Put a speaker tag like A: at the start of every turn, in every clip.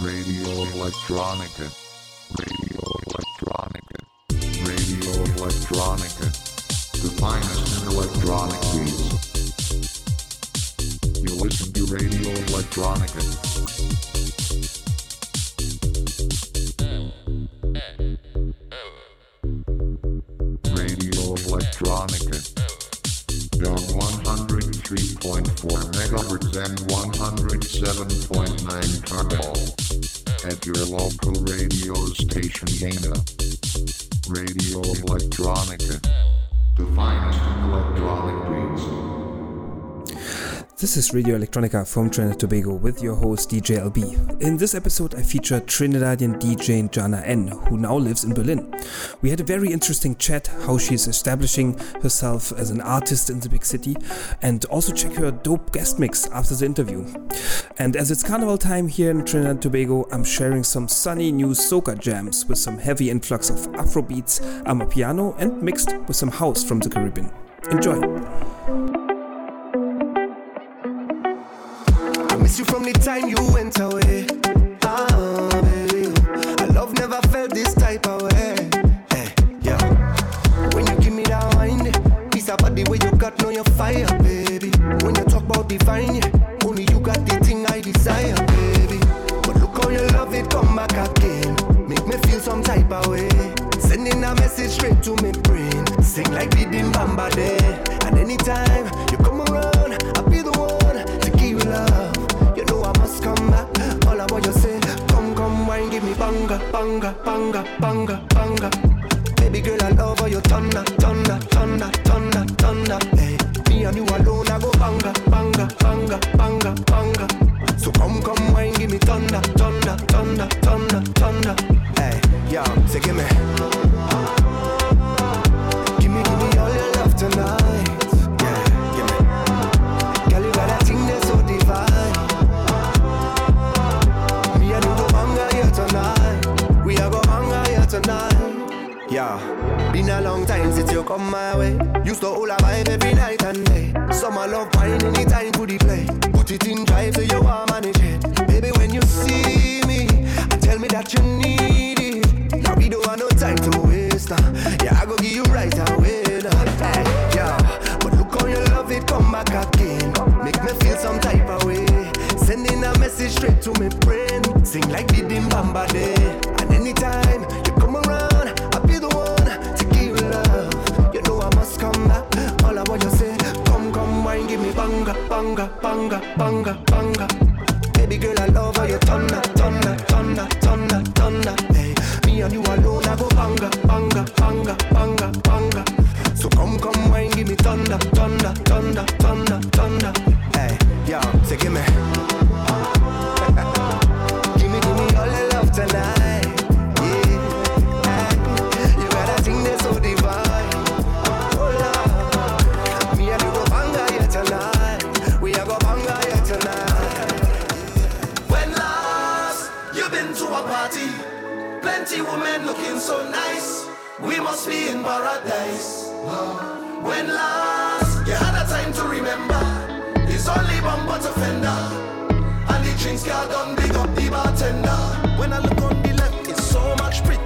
A: Radio Electronica. Radio Electronica. Radio Electronica. The finest in electronic beats. You listen to Radio Electronica. Radio Electronica. On 103.4 megahertz and 107.9 turbo. At your local radio station Dana. Radio Electronica.
B: This is Radio Electronica from Trinidad Tobago with your host DJ LB. In this episode, I feature Trinidadian DJ Janna N, who now lives in Berlin. We had a very interesting chat how she's establishing herself as an artist in the big city, and also check her dope guest mix after the interview. And as it's carnival time here in Trinidad and Tobago, I'm sharing some sunny new soca jams with some heavy influx of Afro beats, Amapiano, and mixed with some house from the Caribbean. Enjoy!
C: Miss you from the time you went away. Ah, baby. I love never felt this type of way. Hey, yeah. When you give me that wine, it's about the way you got know your fire, baby. When you talk about divine, only you got the thing I desire, baby. But look how your love it, come back again. Make me feel some type of way. Sending a message straight to me brain. Sing like the Bamba day. And anytime you come banga, banga, banga, banga, banga. Baby girl, I love how you thunder, thunder, thunder, thunder, thunder. Hey, me and you alone, I go banga, banga, banga, banga, banga. So come, come, wine, give me thunder, thunder, thunder, thunder, thunder. Hey, yeah, say give me. Since you come my way. Used to hold a vibe every night and day. Summer love wine anytime for the play. Put it in drive so you want manage it. Baby, when you see me, tell me that you need it. Now we don't want no time to waste. Now. Yeah, I go give you right away. Now. Hey, yeah, but look how you love it, come back again. Make me feel some type of way. Sending a message straight to my brain. Sing like the Bamba day. And anytime you come banga, banga, banga, banga, banga. Baby girl, I love how you thunder, thunder, thunder, thunder, thunder. Hey, me and you alone, I go banga, banga, banga.
D: Paradise. When last you had a time to remember, it's only bumper to fender. And the drinks got done, big up the bartender. When I look on the left, it's so much pretty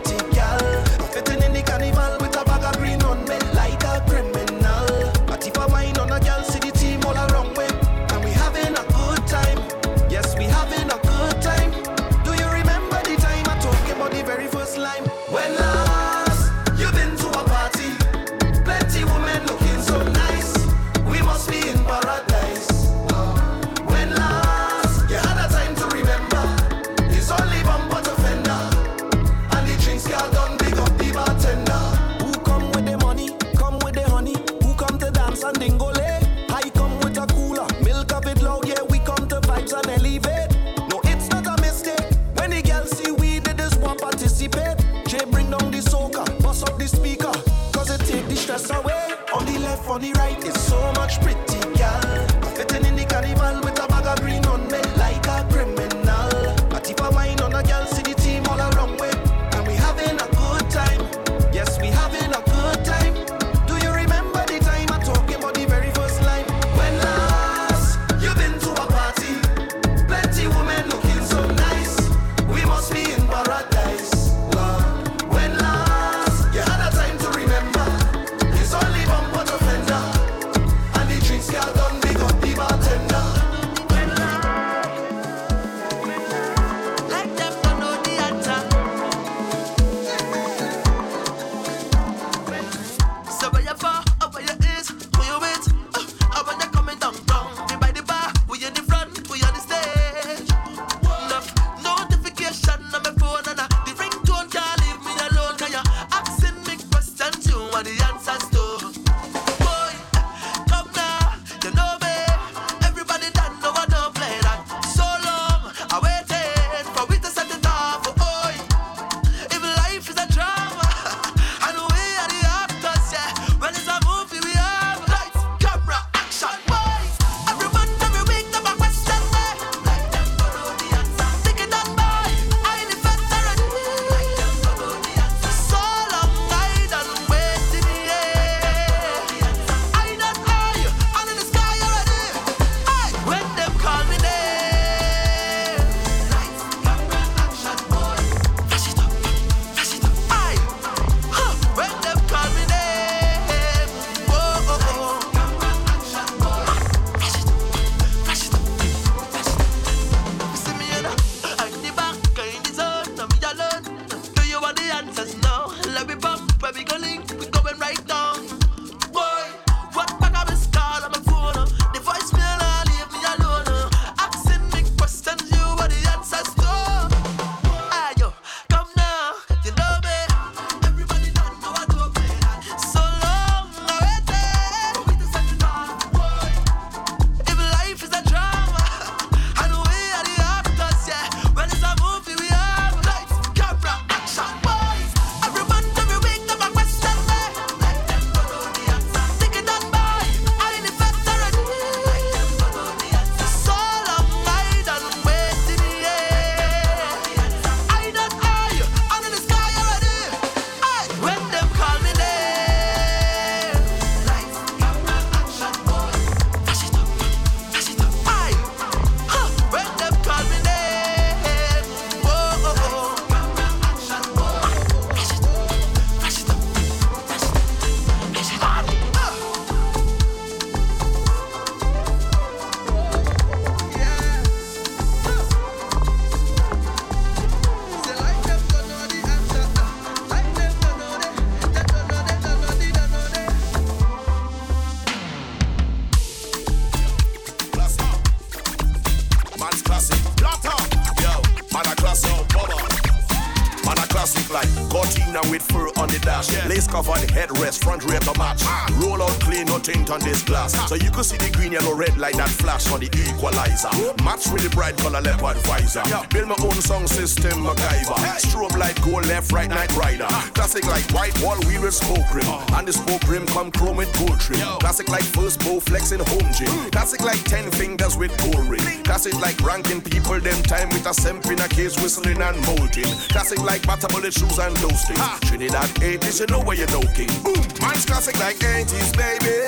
D: and
E: mold. Classic like butter bullet shoes and glow sticks. Trinidad 80s, you know where you're talking. Boom, man's classic like 80s, baby.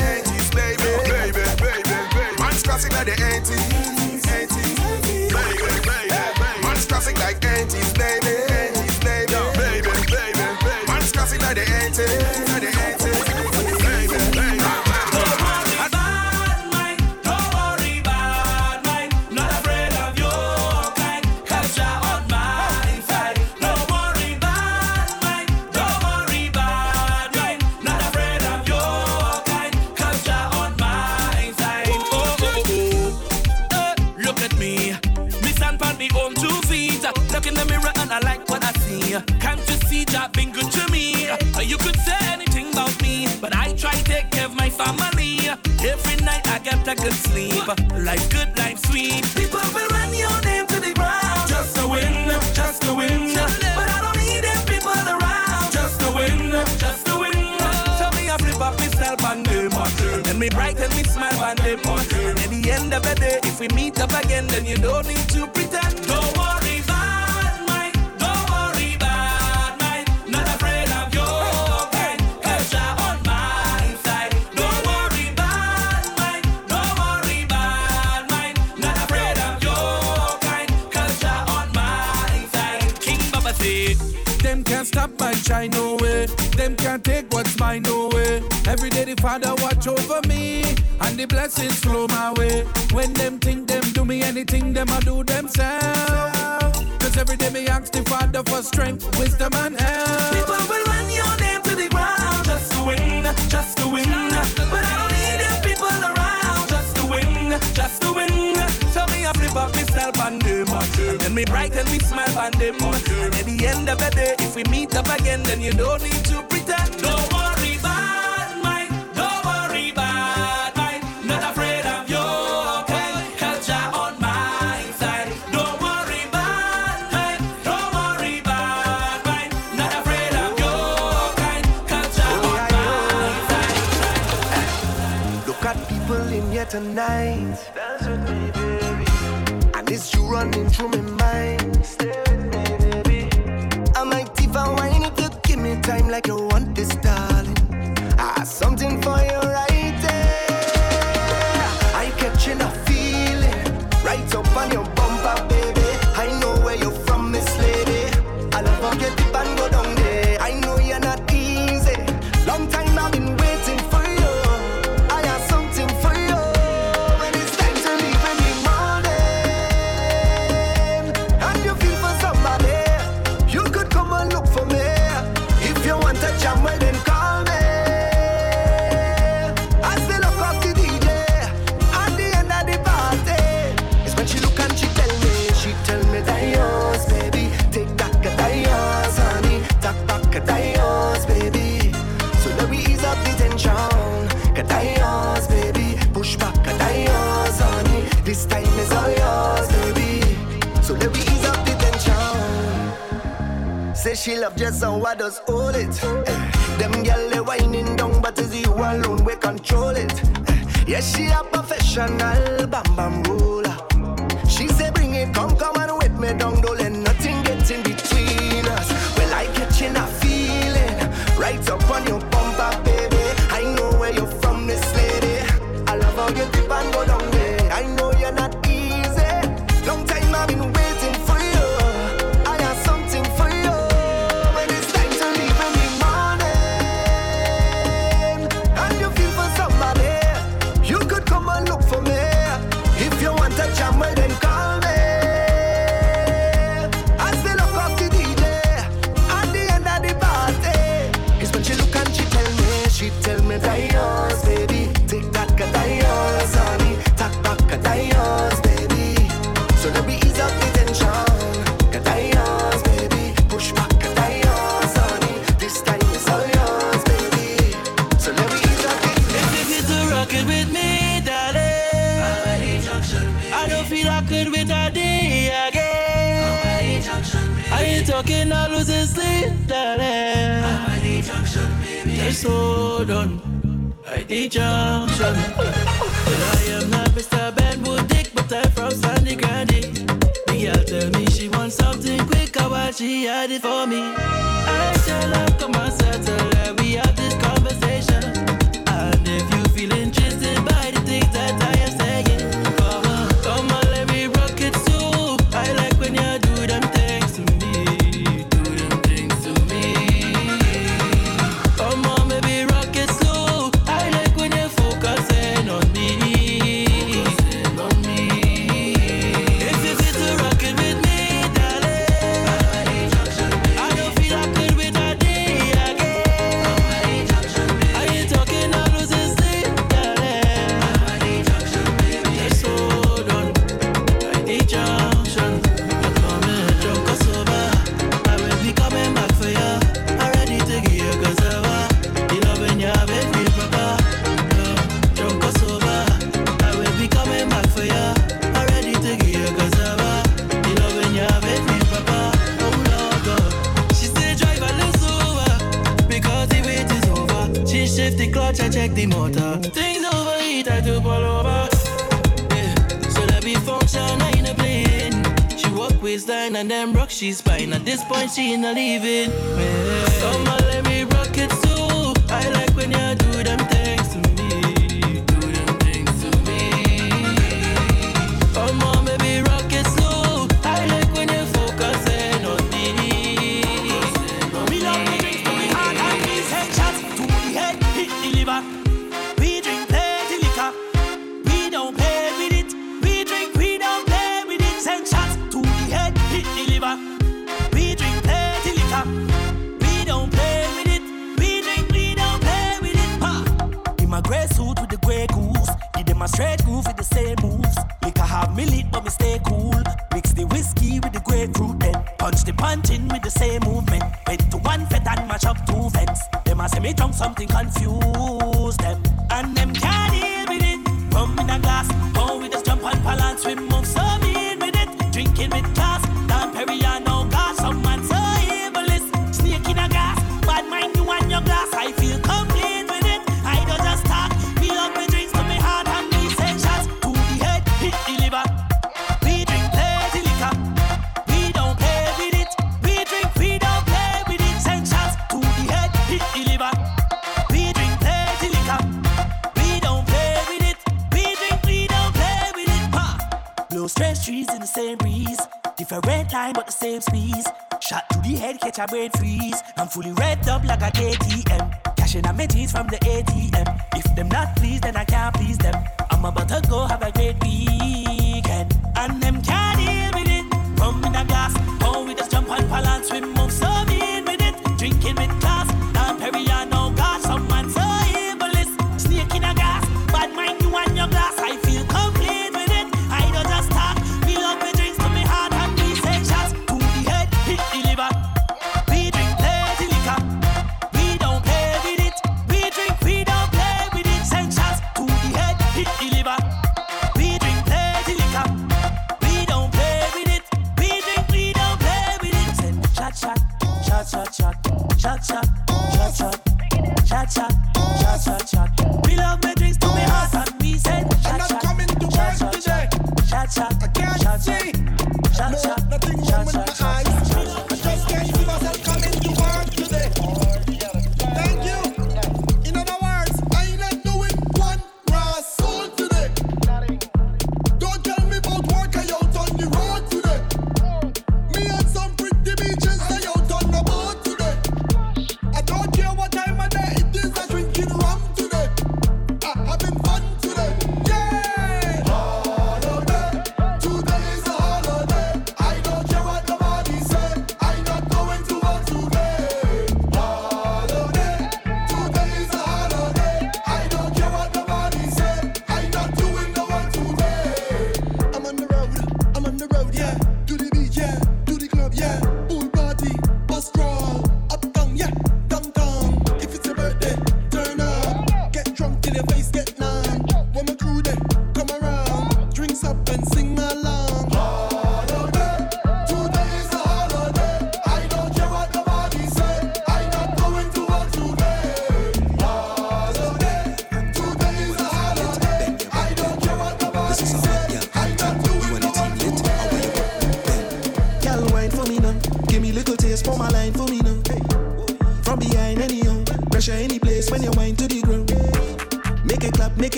F: them. And at the end of the day, if we meet up again, then you don't need to pretend. Don't worry bad mind. don't worry bad mind. Not afraid of your kind, culture on my side. Don't worry bad mind. don't worry bad mind. Not afraid of your kind, culture oh, on my
C: side. Look at people in here tonight. Dance with me, baby. And it's you running through me
G: point, she leaving.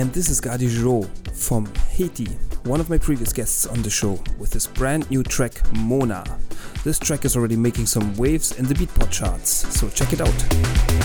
H: And
C: this is Gardy Girault from
I: Haiti, one of my previous guests on the show, with his brand new track Mona. This track is already making some waves in the Beatport charts, so check it out.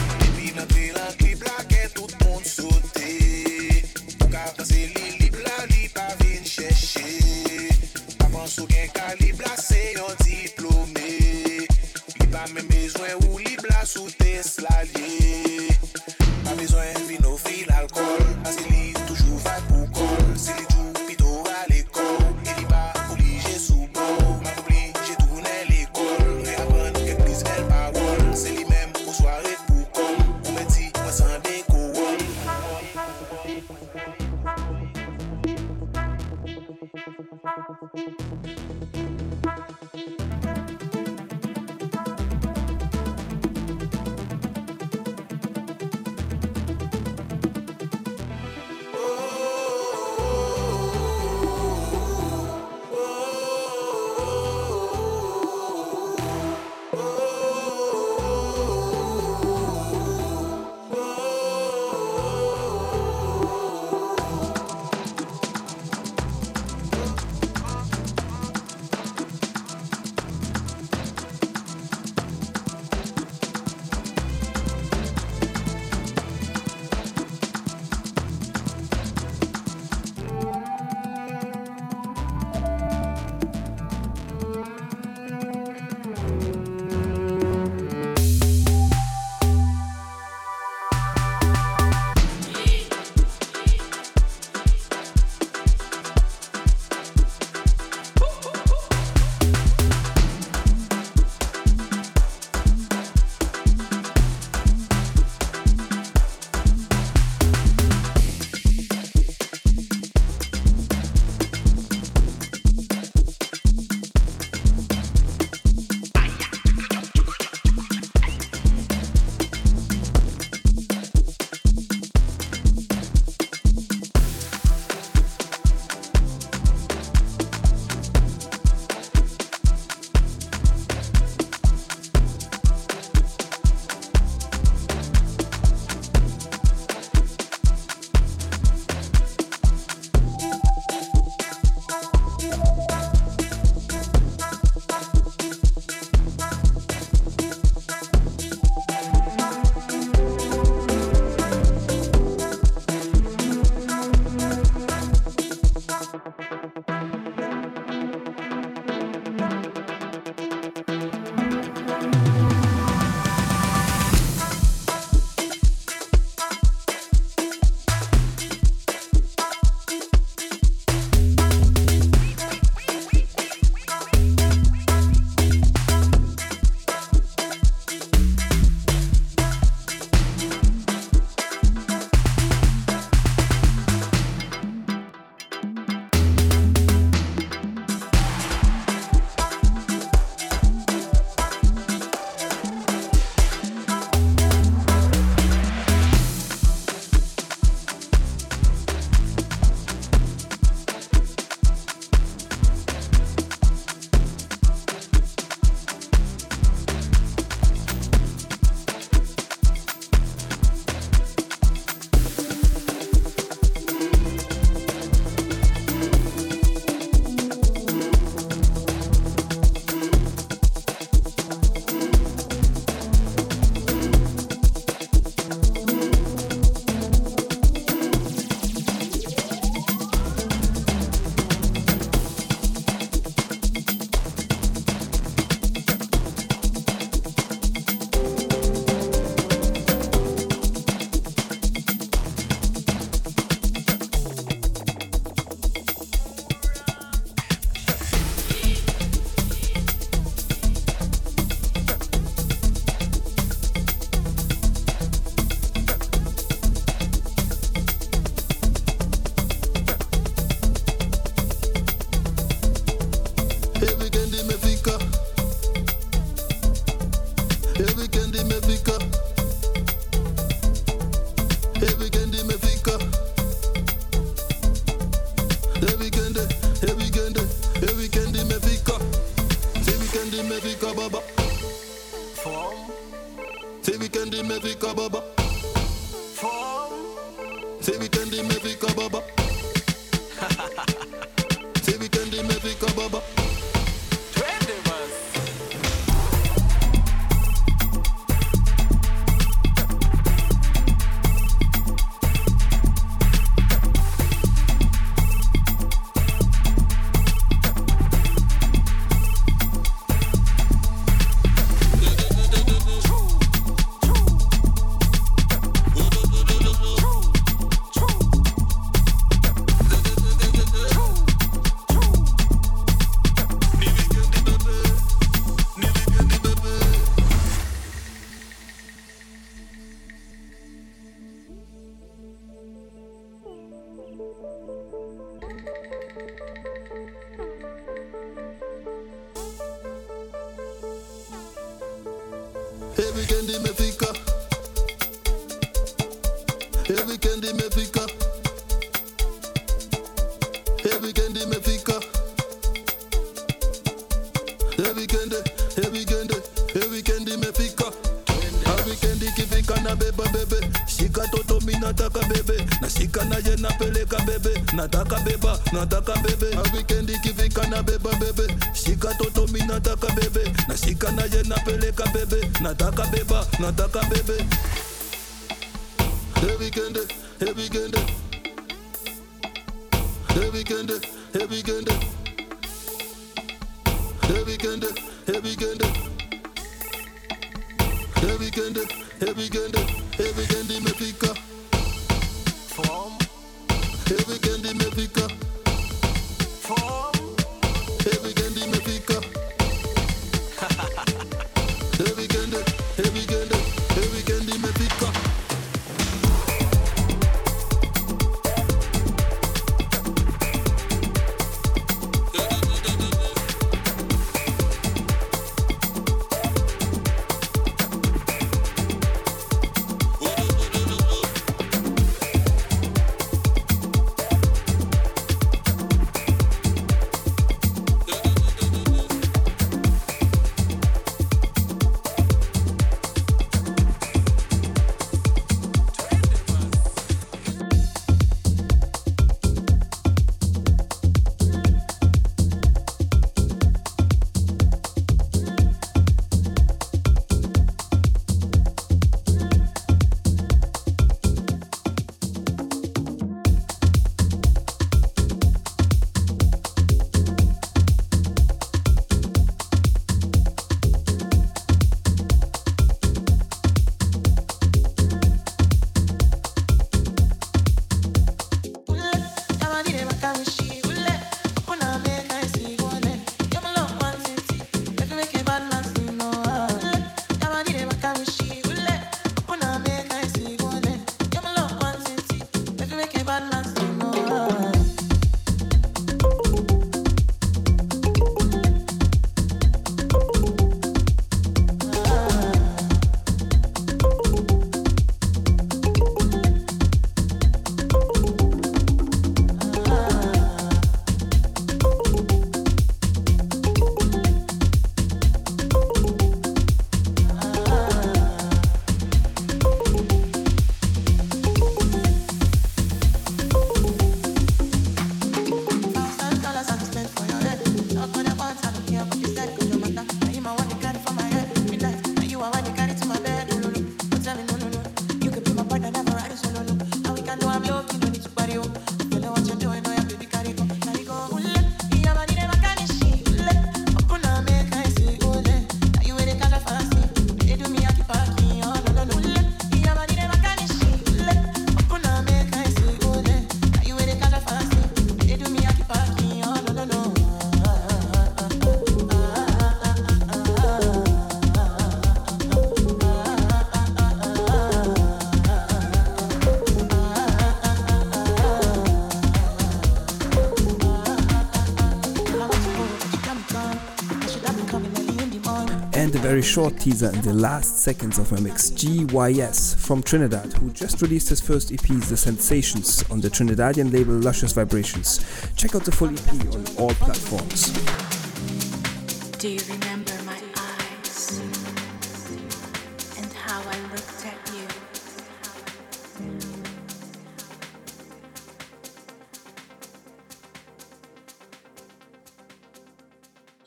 B: Very short teaser in the last seconds of my mix, GYS from Trinidad, who just released his first EP, The Sensations, on the Trinidadian label Luscious Vibrations. Check out the full EP on all platforms.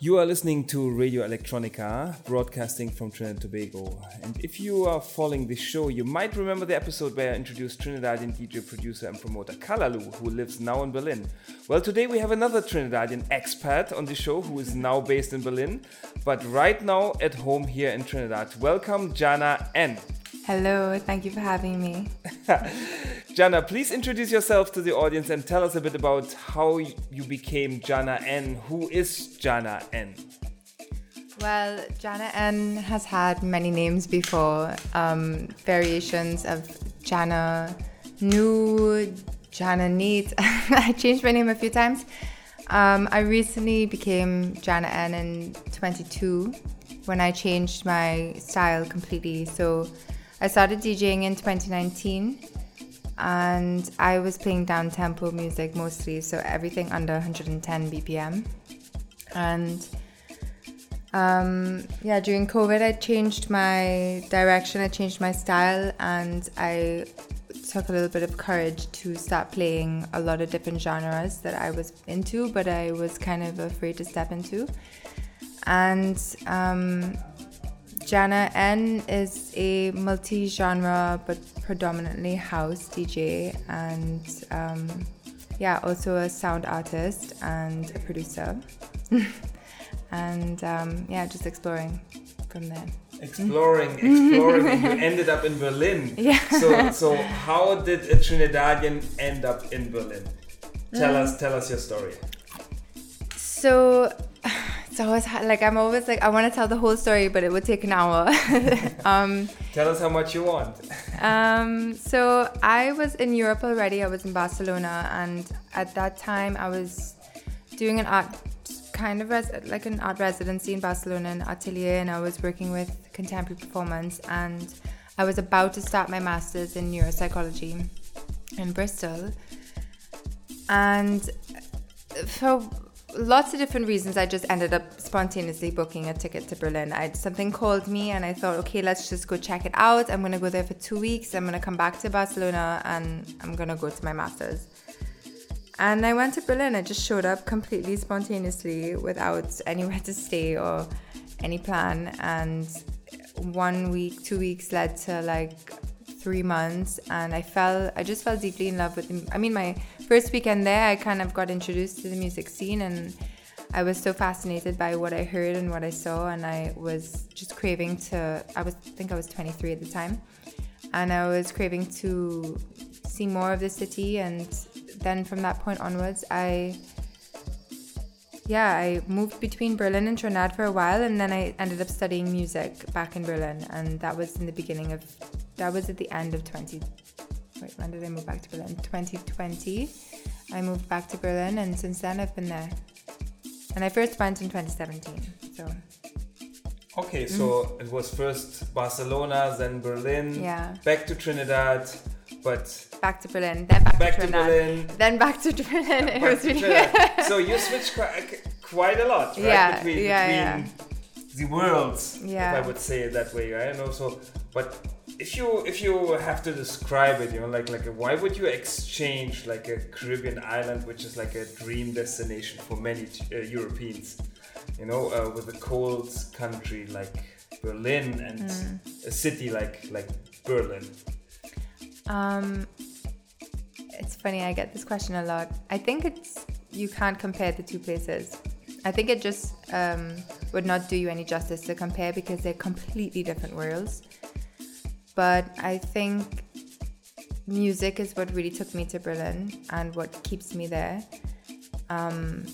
J: You
B: are listening to Radio Electronica, broadcasting from Trinidad and Tobago. And if you are following this show, you might remember the episode where I introduced Trinidadian DJ, producer, and promoter Kalalu, who lives now in Berlin. Well, today we have another Trinidadian expat on the show who is now based in Berlin, but right now at home here in Trinidad. Welcome, Janna N.
K: Hello, thank you for having me.
B: Janna, please introduce yourself to the audience and tell us a bit about how you became Janna N. Who is Janna N?
K: Well, Janna N has had many names before, um, variations of Janna Nu, Janna Neat. I changed my name a few times. Um, I recently became Janna N in 22 when I changed my style completely. So I started DJing in 2019 and I was playing down tempo music mostly, so everything under 110 BPM. And um, yeah, during COVID, I changed my direction, I changed my style, and I took a little bit of courage to start playing a lot of different genres that I was into, but I was kind of afraid to step into. And um, Janna N is a multi genre but predominantly house DJ and um, yeah, also a sound artist and a producer. and um, yeah, just exploring from there.
B: Exploring, exploring, and you ended up in Berlin.
K: Yeah.
B: So, so how did a Trinidadian end up in Berlin? Tell
K: Mm.
B: us, tell us your story.
K: So it's always like I'm always like I want to tell the whole story, but it would take an hour. um,
B: Tell us how much you want.
K: um, so I was in Europe already. I was in Barcelona, and at that time I was doing an art kind of res- like an art residency in Barcelona, an atelier, and I was working with contemporary performance. And I was about to start my masters in neuropsychology in Bristol, and for lots of different reasons, I just ended up spontaneously booking a ticket to Berlin. I something called me, and I thought, okay, let's just go check it out. I'm gonna go there for two weeks. I'm gonna come back to Barcelona, and I'm gonna go to my masters. And I went to Berlin. I just showed up completely spontaneously without anywhere to stay or any plan. And one week, two weeks led to like three months. And I fell, I just fell deeply in love with I mean, my first weekend there, I kind of got introduced to the music scene and I was so fascinated by what I heard and what I saw. And I was just craving to, I was, I think I was 23 at the time. And I was craving to see more of the city and then from that point onwards i yeah i moved between berlin and trinidad for a while and then i ended up studying music back in berlin and that was in the beginning of that was at the end of 20 wait when did i move back to berlin 2020 i moved back to berlin and since then i've been there and i first went in 2017 so
B: Okay, so mm. it was first Barcelona, then Berlin,
K: Yeah.
B: back to Trinidad, but
K: back to berlin then back,
B: Back
K: to
B: to
K: trinidad
B: Berlin.
K: then back to berlin it was really
B: Trinidad. so you switched quite, quite a lot, right?
K: Yeah,
B: between,
K: yeah,
B: between the worlds,
K: Yeah.
B: if I would say it that way, right? And also, but if you if you have to describe it, you know, like like why would you exchange like a Caribbean island, which is like a dream destination for many uh, Europeans, you know, uh, with a cold country like Berlin and
K: Mm.
B: a city like like Berlin?
K: Um, it's funny. I get this question a lot. I think it's you can't compare the two places. I think it just um, would not do you any justice to compare because they're completely different worlds. But I think music is what really took me to Berlin and what keeps me there. Um,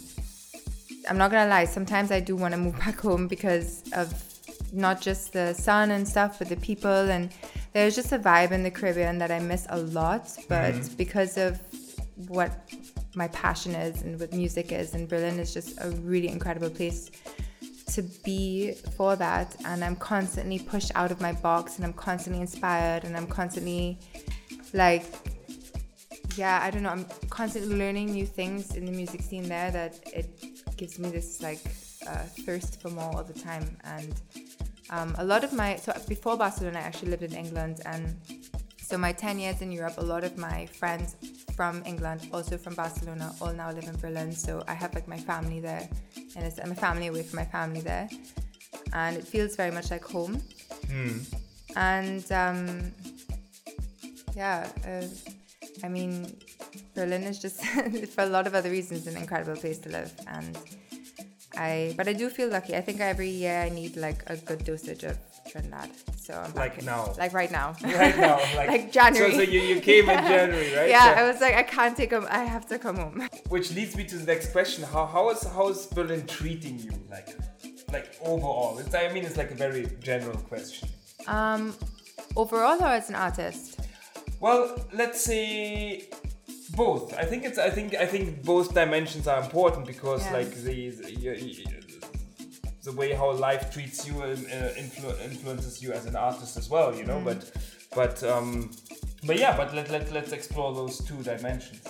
K: I'm not gonna lie. Sometimes I do want to move back home because of not just the sun and stuff, but the people and there's just a vibe in the Caribbean that I miss a lot. But
L: Mhm.
K: because of what my passion is and what music is, and Berlin is just a really incredible place to be for that. And I'm constantly pushed out of my box, and I'm constantly inspired, and I'm constantly like yeah, I don't know. I'm constantly learning new things in the music scene there that it gives me this like uh, thirst for more all the time. And um, a lot of my so before Barcelona, I actually lived in England, and so my ten years in Europe, a lot of my friends from England, also from Barcelona, all now live in Berlin. So I have like my family there and it's, I'm a family away from my family there, and it feels very much like home. And um, yeah, uh, I mean, Berlin is just for a lot of other reasons an incredible place to live, and I but I do feel lucky. I think every year I need like a good dosage of Trinidad. So I'm
B: Like now.
K: like right now,
B: Right now, like,
K: like January.
B: So, so you, you came in January, right?
K: yeah,
B: So-
K: I was like, I can't take him. I have to come home.
B: Which leads me to the next question: How how is how is Berlin treating you? Like, like overall? It's, I mean, it's like a very general question.
K: Um, overall, or as an artist?
B: Well, let's say both. I think it's. I think. I think both dimensions are important because,
K: Yeah.
B: like, the the, the way how life treats you uh, influ- influences you as an artist as well. You know,
K: Mm.
B: but but um, but yeah. But let let let's explore those two dimensions.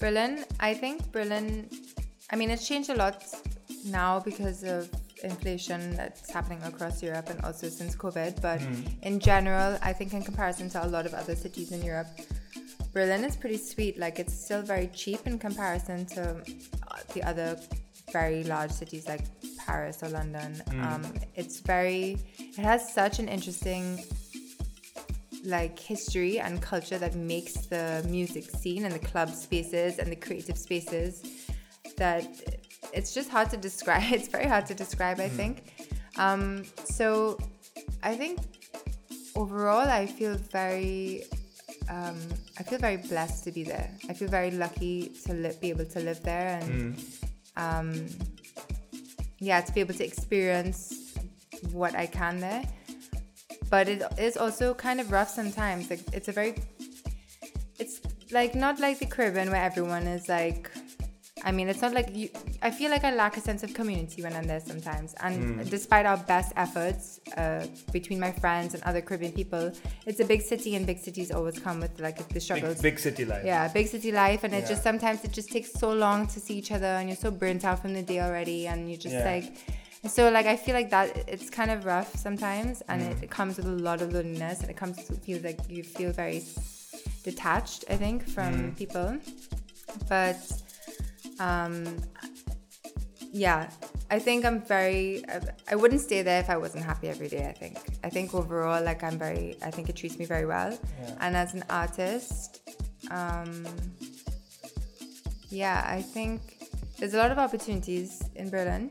K: Berlin, I think Berlin, I mean, it's changed a lot now because of inflation that's happening across Europe and also since COVID. But in general, I think in comparison to a lot of other cities in Europe, Berlin is pretty sweet. Like, it's still very cheap in comparison to uh, the other very large cities like Paris or London. Um, it's very, it has such an interesting like history and culture that makes the music scene and the club spaces and the creative spaces that it's just hard to describe. It's very hard to describe, I think. Um, so I think overall, I feel very, um, I feel very blessed to be there. I feel very lucky to li- be able to live there and, um, yeah, to be able to experience what I can there but it is also kind of rough sometimes. Like it's a very, it's like not like the Caribbean where everyone is like. I mean, it's not like you. I feel like I lack a sense of community when I'm there sometimes. And despite our best efforts uh, between my friends and other Caribbean people, it's a big city, and big cities always come with like the struggles.
B: Big, big city life.
K: Yeah, big city life, and it just sometimes it just takes so long to see each other, and you're so burnt out from the day already, and you're just
B: Yeah.
K: like, so like I feel like that it's kind of rough sometimes, and
B: Mm.
K: it, it comes with a lot of loneliness, and it comes to feel like you feel very detached, I think, from
B: Mm.
K: people, but um, yeah. I think I'm very. I, I wouldn't stay there if I wasn't happy every day. I think. I think overall, like I'm very. I think it treats me very well. Yeah. And as an artist, um, yeah, I think there's a lot of opportunities in Berlin.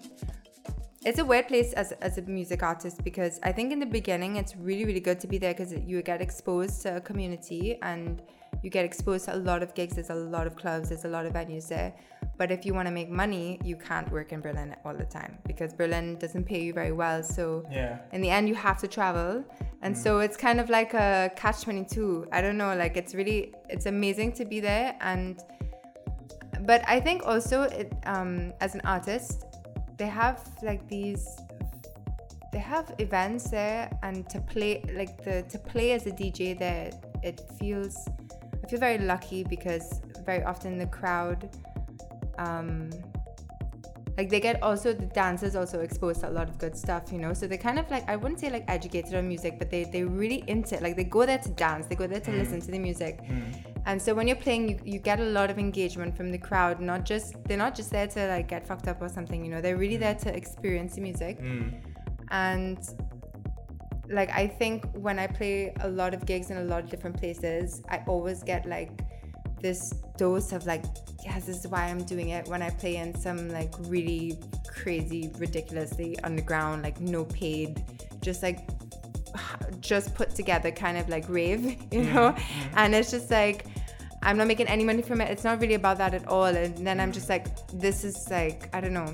K: It's a weird place as, as a music artist because I think in the beginning it's really, really good to be there because you get exposed to a community and you get exposed to a lot of gigs. There's a lot of clubs, there's a lot of venues there. But if you want to make money, you can't work in Berlin all the time because Berlin doesn't pay you very well. So
B: Yeah.
K: in the end, you have to travel. And so it's kind of like a catch 22. I don't know, like it's really, it's amazing to be there. And but I think also it, um, as an artist, they have like these they have events there and to play like the to play as a DJ there it feels I feel very lucky because very often the crowd um like they get also the dancers also exposed to a lot of good stuff you know? So they kind of like i wouldn't say like educated on music but they they really into it. Like they go there to dance. They go there to listen to the music and so when you're playing you, you get a lot of engagement from the crowd not just they're not just there to like get fucked up or something you know they're really there to experience the music. Mm. And like i think when i play a lot of gigs in a lot of different places i always get like this dose of like yes this is why i'm doing it when i play in some like really crazy ridiculously underground like no paid just like just put together kind of like rave you mm-hmm. know? Mm-hmm. And it's just like i'm not making any money from it it's not really about that at all and then i'm just like this is like i don't know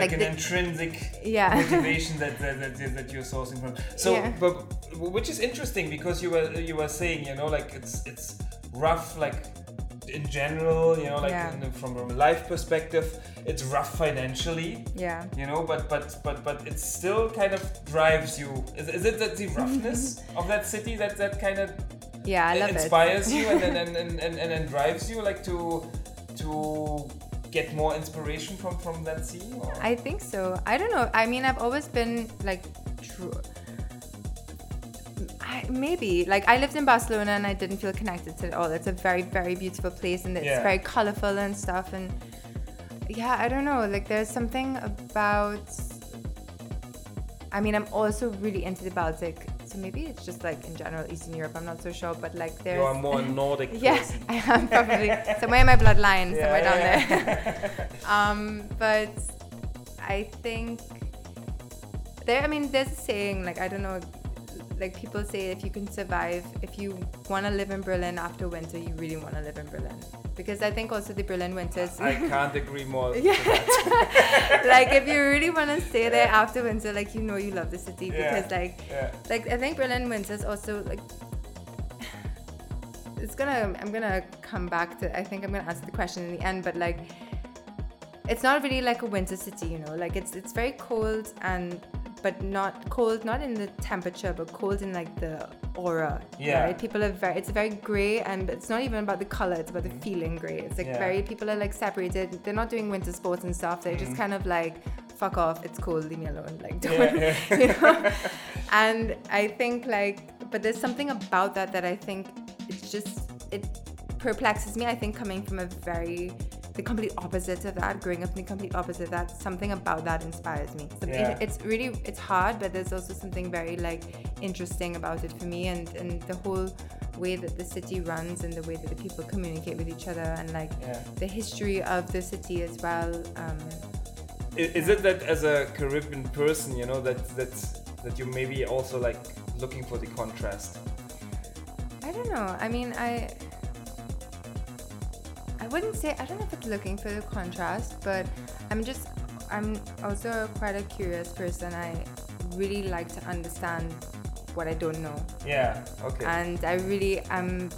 B: Like, an
K: the-
B: intrinsic
K: Yeah.
B: motivation that, that, that, that you're sourcing from. So,
K: Yeah.
B: but which is interesting because you were you were saying you know like it's it's rough like in general you know like
K: Yeah.
B: the, from a life perspective it's rough financially
K: yeah
B: you know but but but but it still kind of drives you is, is it that the roughness of that city that that kind of
K: yeah i love
B: inspires
K: it Inspires
B: you and then and, and, and, and then drives you like to to get more inspiration from from that scene or?
K: I think so. I don't know. I mean, I've always been like, I, maybe like I lived in Barcelona and I didn't feel connected to it all. It's a very very beautiful place and it's
B: Yeah.
K: very colorful and stuff. And yeah, I don't know. Like there's something about. I mean, I'm also really into the Baltic, so maybe it's just like in general Eastern Europe. I'm not so sure, but like there's.
B: You are more Nordic.
K: Yes. I am probably somewhere in my bloodline, somewhere down
B: yeah.
K: there. um, but I think there. I mean, there's a saying like I don't know, like people say if you can survive, if you want to live in Berlin after winter, you really want to live in Berlin because I think also the Berlin winters.
B: I can't agree more.
K: Yeah. like if you really want to stay there after winter, like you know you love the city
B: Yeah.
K: because like
B: Yeah.
K: like I think Berlin winters also like it's gonna I'm gonna come back to I think I'm gonna answer the question in the end, but like it's not really like a winter city, you know. Like it's it's very cold and but not cold not in the temperature but cold in like the aura.
B: Yeah.
K: Right? People are very it's very grey and it's not even about the colour, it's about the mm-hmm. feeling grey. It's like
B: Yeah.
K: very people are like separated. They're not doing winter sports and stuff. They're just mm-hmm. kind of like fuck off, it's cold, leave me alone. Like don't
B: Yeah, yeah.
K: you know? and I think like but there's something about that that I think it's just it perplexes me. I think coming from a very the complete opposite of that, growing up in the complete opposite of that, something about that inspires me. Something,
B: Yeah.
K: It's really it's hard, but there's also something very like interesting about it for me, and and the whole way that the city runs and the way that the people communicate with each other, and like
B: Yeah.
K: the history of the city as well. Um,
B: Is it that as a Caribbean person, you know, that that that you maybe also like looking for the contrast?
K: I don't know. I mean, I I wouldn't say I don't know if it's looking for the contrast, but I'm just I'm also quite a curious person. I really like to understand what I don't know,
B: Yeah. Okay.
K: and I really am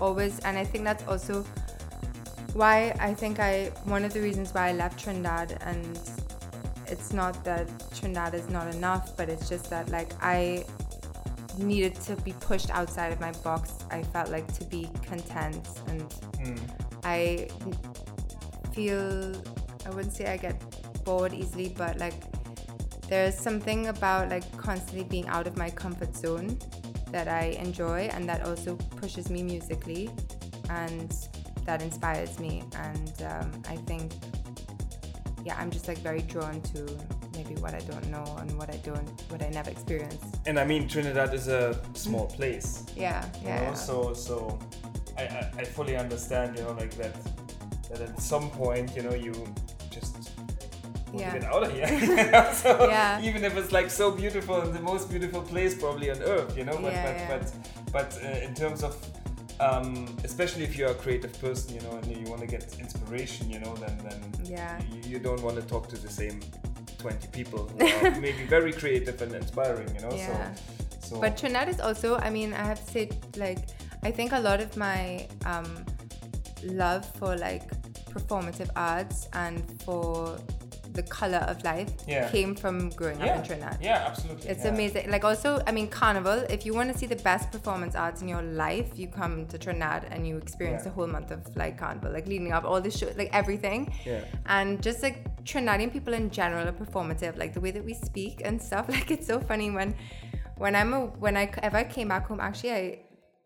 K: always, and I think that's also why I think I one of the reasons why I left Trinidad and it's not that Trinidad is not enough, but it's just that like I needed to be pushed outside of my box. I felt like to be content and
B: Hmm.
K: I feel I wouldn't say I get bored easily, but like there's something about like constantly being out of my comfort zone that I enjoy and that also pushes me musically and that inspires me and um, I think yeah I'm just like very drawn to maybe what I don't know and what I don't what I never experienced
B: and I mean, Trinidad is a small place.
K: yeah
B: you
K: yeah,
B: know,
K: yeah.
B: so so I, I I fully understand you know like that that at some point you know you just
K: Yeah.
B: get out of here so
K: Yeah.
B: even if it's like so beautiful and the most beautiful place probably on earth you know but
K: Yeah,
B: but,
K: yeah.
B: but but uh, in terms of um, especially if you're a creative person you know and you want to get inspiration you know then then
K: Yeah.
B: you, you don't want to talk to the same 20 people who are maybe very creative and inspiring you know
K: Yeah.
B: so so
K: But Trinidad is also, I mean, I have said like, I think a lot of my um, love for like performative arts and for the color of life
B: Yeah.
K: came from growing up in Trinidad.
B: yeah absolutely
K: It's
B: yeah.
K: amazing. Like also, I mean, Carnival. If you want to see the best performance arts in your life, you come to Trinidad and you experience
B: Yeah.
K: the whole month of like Carnival, like leading up all the show, like everything.
B: Yeah.
K: And just like Trinidadian people in general are performative, like the way that we speak and stuff. Like it's so funny when, when I'm a, when I ever came back home. Actually, I.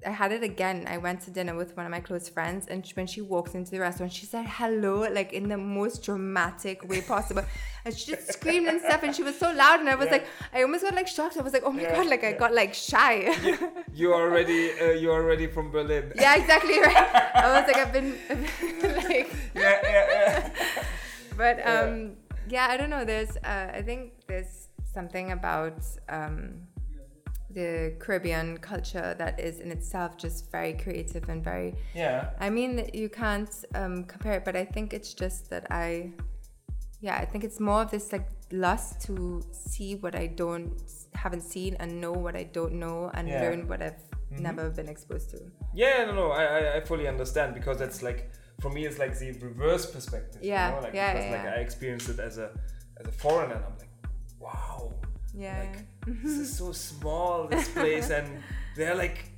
K: I had it again. I went to dinner with one of my close friends, and she, when she walked into the restaurant, she said hello, like in the most dramatic way possible. And she just screamed and stuff, and she was so loud, and I was
B: Yeah.
K: like, I almost got like shocked. I was like, oh my
B: Yeah,
K: god, like I got like shy.
B: You're already uh, you're already from Berlin.
K: yeah, exactly right. I was like, I've been, like,
B: yeah, yeah, yeah.
K: but
B: Yeah.
K: um, yeah, I don't know. There's, uh, I think there's something about um, the Caribbean culture that is in itself just very creative and very.
B: Yeah.
K: I mean, you can't um, compare it, but I think it's just that I, yeah, I think it's more of this like lust to see what I don't haven't seen and know what I don't know and
B: Yeah.
K: learn what I've
B: Mhm.
K: never been exposed to.
B: Yeah, no, no, I, I, I fully understand because that's like for me it's like the reverse perspective.
K: Yeah,
B: you know? like,
K: yeah,
B: because
K: yeah,
B: like. I experienced it as a as a foreigner, and I'm like, wow,
K: Yeah.
B: this is so small this place, and they're like.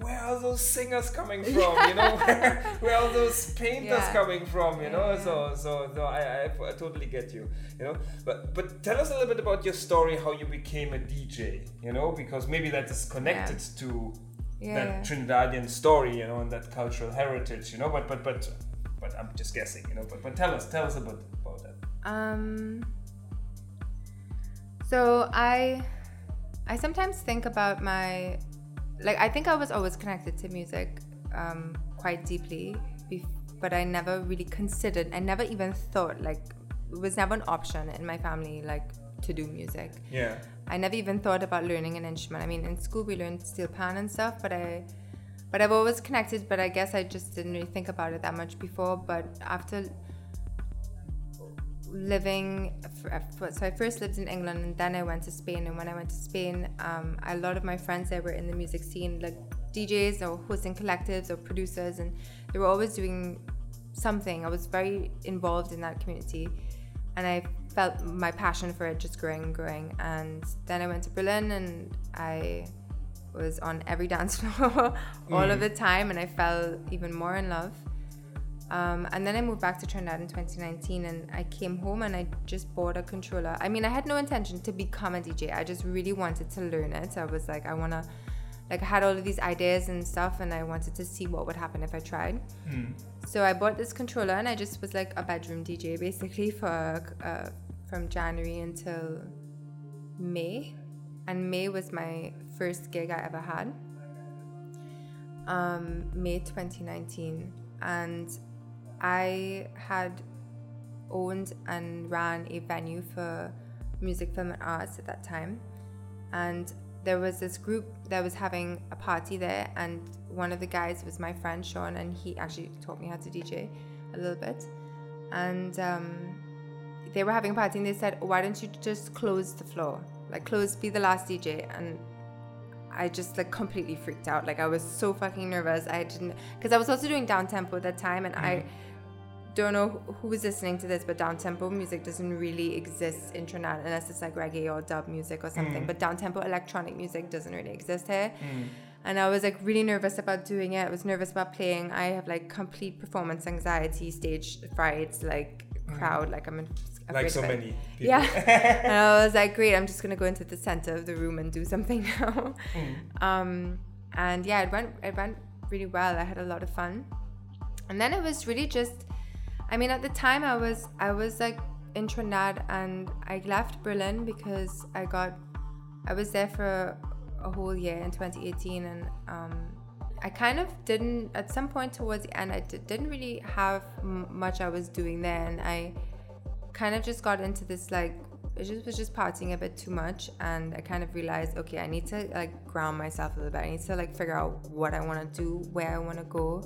B: Where are those singers coming from? You know, where, where are those painters
K: Yeah.
B: coming from? You know,
K: Yeah.
B: so so so I, I I totally get you. You know, but but tell us a little bit about your story, how you became a DJ. You know, because maybe that is connected to
K: Yeah,
B: that. Trinidadian story, you know, and that cultural heritage, you know. But but but but I'm just guessing, you know. But, but tell us, tell us about about that.
K: Um, so I, I sometimes think about my, like I think I was always connected to music, um, quite deeply, but I never really considered. I never even thought like it was never an option in my family like to do music.
B: Yeah.
K: I never even thought about learning an instrument. I mean, in school we learned steel pan and stuff, but I, but I've always connected. But I guess I just didn't really think about it that much before. But after living, so I first lived in England and then I went to Spain. And when I went to Spain, um, a lot of my friends there were in the music scene, like DJs or hosting collectives or producers, and they were always doing something. I was very involved in that community, and I felt my passion for it just growing and growing. And then I went to Berlin and I was on every dance floor all
B: Mm.
K: of the time, and I fell even more in love. Um, and then I moved back to Trinidad in 2019, and I came home and I just bought a controller. I mean, I had no intention to become a DJ. I just really wanted to learn it. I was like, I wanna, like, I had all of these ideas and stuff, and I wanted to see what would happen if I tried. So I bought this controller, and I just was like a bedroom DJ basically for uh, from January until May, and May was my first gig I ever had. Um, May 2019, and I had owned and ran a venue for music, film, and arts at that time. And there was this group that was having a party there, and one of the guys was my friend Sean, and he actually taught me how to DJ a little bit. And um, they were having a party, and they said, "Why don't you just close the floor? Like, close, be the last DJ." And I just like completely freaked out. Like I was so fucking nervous. I didn't because I was also doing down tempo at that time, and I mm-hmm. don't know who is listening to this, but down tempo music doesn't really exist in Trinidad unless it's like reggae or dub music or something. Mm. But down tempo electronic music doesn't really exist here. Mm. And I was like really nervous about doing it. I was nervous about playing. I have like complete performance anxiety, stage frights, like mm. crowd. Like I'm
B: Like so many people.
K: Yeah. and I was like, great, I'm just gonna go into the center of the room and do something now. Um, and yeah, it went it went really well. I had a lot of fun. And then it was really just I mean at the time I was I was like in Trinidad and I left Berlin because I got I was there for a whole year in 2018 and um I kind of didn't at some point towards the end I d- didn't really have m- much I was doing there and I kind of just got into this like it just was just partying a bit too much and I kind of realized okay I need to like ground myself a little bit. I need to like figure out what I want to do where I want to go.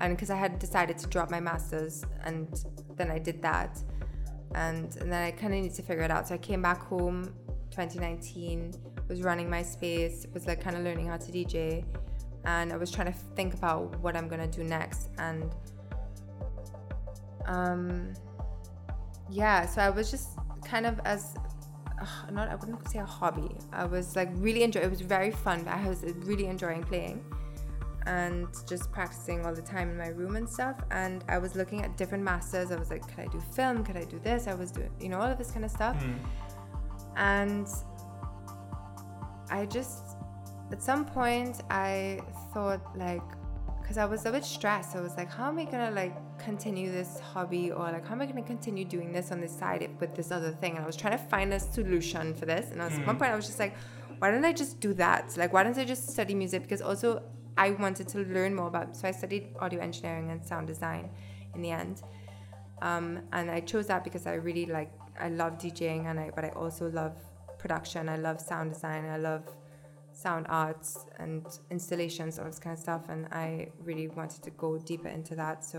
K: And because I had decided to drop my masters and then I did that. And, and then I kind of need to figure it out. So I came back home 2019 was running my space was like kind of learning how to DJ and I was trying to think about what I'm gonna do next. And um yeah so i was just kind of as uh, not i wouldn't say a hobby. I was like really enjoy it was very fun i was really enjoying playing and just practicing all the time in my room and stuff. And i was looking at different masters. I was like could i do film? Could i do this? I was doing you know all of this kind of stuff and i just at some point i thought like because I was a bit stressed. I was like, how am I gonna like continue this hobby or like how am I gonna continue doing this on the side with this other thing? And I was trying to find a solution for this. And I was, at one point, I was just like, why don't I just do that? Like, why don't I just study music? Because also I wanted to learn more about. So I studied audio engineering and sound design in the end. Um, and I chose that because I really like I love DJing and I but I also love production. I love sound design. I love sound arts and installations, all this kind of stuff. And I really wanted to go deeper into that. So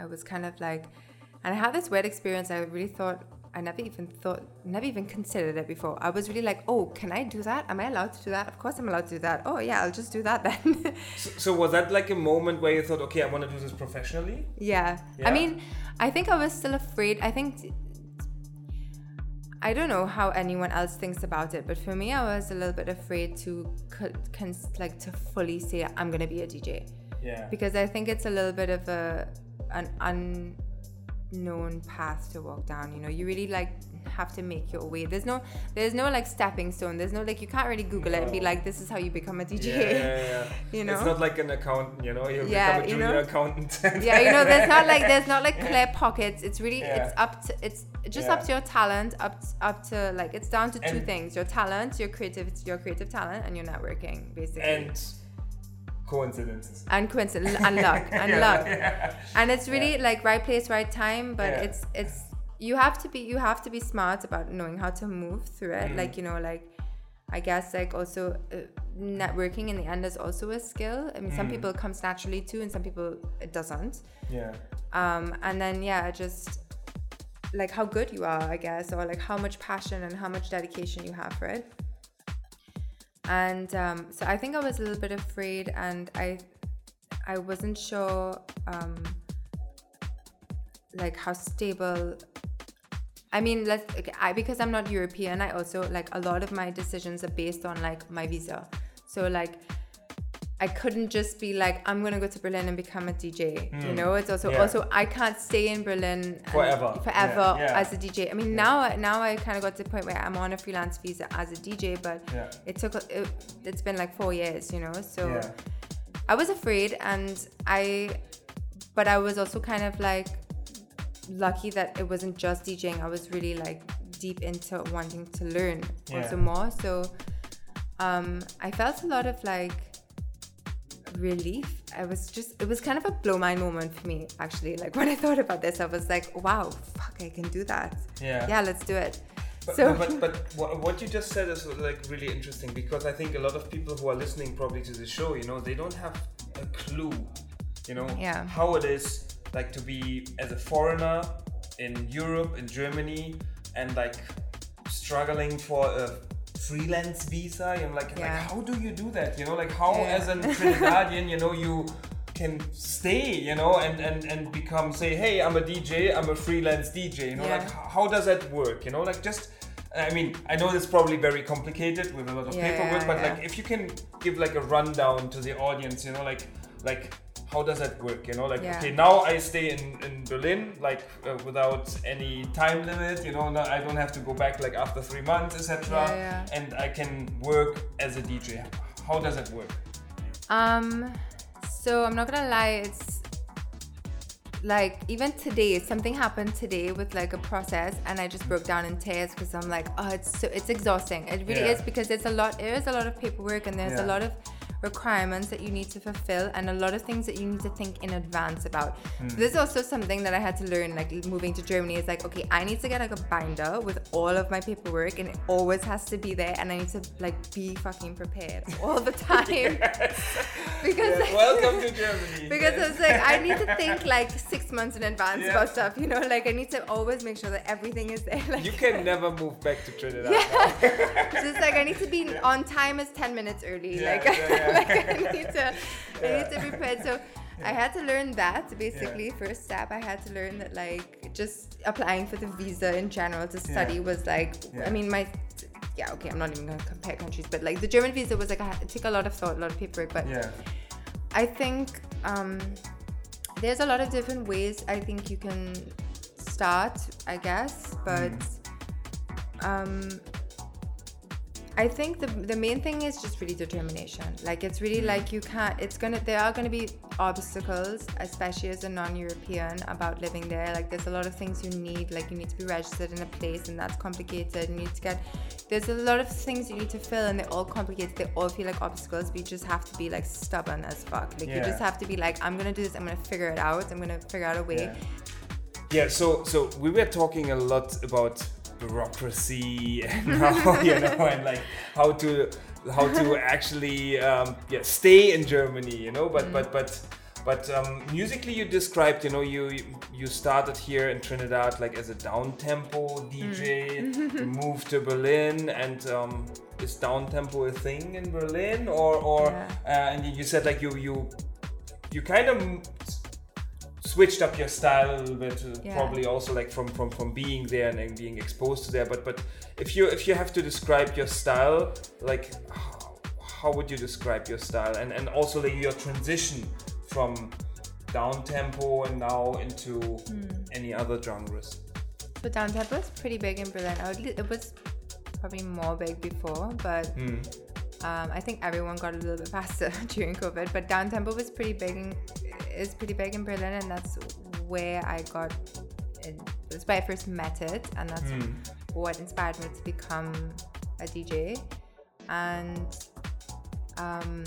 K: I was kind of like, and I had this weird experience. I really thought, I never even thought, never even considered it before. I was really like, oh, can I do that? Am I allowed to do that? Of course I'm allowed to do that. Oh, yeah, I'll just do that then.
B: So, so was that like a moment where you thought, okay, I want to do this professionally?
K: Yeah.
B: Yeah?
K: I mean, I think I was still afraid. I think I don't know how anyone else thinks about it, but for me, I was a little bit afraid to like to fully say I'm gonna be a DJ
B: Yeah.
K: because I think it's a little bit of a an unknown path to walk down. You know, you really like have to make your way. There's no there's no like stepping stone. There's no like you can't really Google it and be like this is how you become a DJ.
B: Yeah, yeah, yeah.
K: You know?
B: it's not like an accountant. You know, you
K: Yeah,
B: become a
K: you
B: junior
K: know?
B: accountant.
K: yeah, you know, there's not like there's not like clear pockets. It's really it's up to it's just up to your talent, up up to like it's down to two things: your talent, your creative, your creative talent, and your networking, basically.
B: and coincidences.
K: and coincidence and luck and
B: Yeah,
K: luck
B: yeah.
K: and it's really like right place right time but
B: Yeah.
K: it's it's you have to be you have to be smart about knowing how to move through it
B: Mm.
K: like you know like i guess like also uh, networking in the end is also a skill i mean some
B: Mm.
K: people it comes naturally too and some people it doesn't
B: Yeah.
K: um and then yeah just like how good you are i guess or like how much passion and how much dedication you have for it and um, so i think i was a little bit afraid and i i wasn't sure um, like how stable i mean let's okay, I, because i'm not european i also like a lot of my decisions are based on like my visa. So like I couldn't just be like I'm gonna go to Berlin and become a DJ. You
B: Mm.
K: know, it's also
B: Yeah.
K: also I can't stay in Berlin
B: Forever.
K: forever
B: Yeah, yeah.
K: as a DJ. I mean now now I kind of got to the point where I'm on a freelance visa as a DJ, but it took it, it's been like four years, you know. So. I was afraid, and I, but I was also kind of like lucky that it wasn't just DJing. I was really like deep into wanting to learn also more. So um, I felt a lot of like relief. I was just, it was kind of a blow mind moment for me actually. Like when I thought about this, I was like, wow, fuck, I can do that.
B: Yeah.
K: Yeah, let's do it.
B: But,
K: so,
B: but, but what, what you just said is like really interesting because I think a lot of people who are listening probably to the show, you know, they don't have a clue, you know,
K: Yeah.
B: how it is like to be as a foreigner in Europe, in Germany, and like struggling for a freelance visa. I'm like, like how do you do that? You know, like how
K: Yeah.
B: as a Trinidadian, you know, you can stay, you know, and, and, and become say, hey, I'm a DJ, I'm a freelance DJ, you know,
K: Yeah.
B: like how does that work? You know, like just I mean, I know it's probably very complicated with a lot of
K: Yeah,
B: paperwork,
K: yeah,
B: but
K: yeah.
B: like if you can give like a rundown to the audience, you know, like like how does that work? You know, like
K: Yeah.
B: okay, now I stay in, in Berlin, like uh, without any time limit. You know, no, I don't have to go back like after three months, etc.
K: Yeah, yeah.
B: And I can work as a DJ. How does that work?
K: Um, so I'm not gonna lie, it's like even today, something happened today with like a process, and I just broke down in tears because I'm like, oh, it's so it's exhausting. It really is because there's a lot, there is a lot of paperwork, and there's a lot of requirements that you need to fulfill and a lot of things that you need to think in advance about.
B: Hmm.
K: This is also something that I had to learn like moving to Germany is like okay I need to get like a binder with all of my paperwork and it always has to be there and I need to like be fucking prepared all the time because
B: Yeah, welcome to Germany.
K: because
B: Yes.
K: it's like I need to think like six months in advance
B: Yeah.
K: about stuff you know like I need to always make sure that everything is there like
B: You can never move back to Trinidad.
K: just like I need to be on time as 10 minutes early.
B: Yeah,
K: like,
B: yeah, yeah.
K: like I need to I need to be prepared. So I had to learn that basically. First step I had to learn that like just applying for the visa in general to study
B: Yeah.
K: was like
B: Yeah.
K: I mean my yeah, okay, I'm not even gonna compare countries, but like the German visa was like I took a lot of thought, a lot of paperwork, but
B: Yeah.
K: I think um, there's a lot of different ways I think you can start, I guess, but um, I think the, the main thing is just really determination. Like it's really mm. like you can't. It's gonna. There are gonna be obstacles, especially as a non-European, about living there. Like there's a lot of things you need. Like you need to be registered in a place, and that's complicated. You need to get. There's a lot of things you need to fill, and they're all complicated. They all feel like obstacles, but you just have to be like stubborn as fuck. Like you just have to be like, I'm gonna do this. I'm gonna figure it out. I'm gonna figure out a way.
B: Yeah. Yeah, so so we were talking a lot about bureaucracy and how you know and like how to how to actually um, yeah stay in Germany, you know. But but but but um, musically, you described you know you you started here in Trinidad like as a down tempo DJ, you moved to Berlin, and um, is down tempo a thing in Berlin or or uh, and you said like you you you kind of switched up your style a little bit uh,
K: Yeah.
B: probably also like from, from from being there and then being exposed to there but but if you if you have to describe your style like how, how would you describe your style and and also like your transition from down tempo and now into
K: Hmm.
B: any other genres
K: So down tempo is pretty big in Berlin. I would, it was probably more big before, but
B: Hmm.
K: Um, I think everyone got a little bit faster during COVID. But down tempo was pretty big, in, is pretty big in Berlin, and that's where I got. That's where I first met it, and that's
B: Hmm.
K: what inspired me to become a DJ. And um,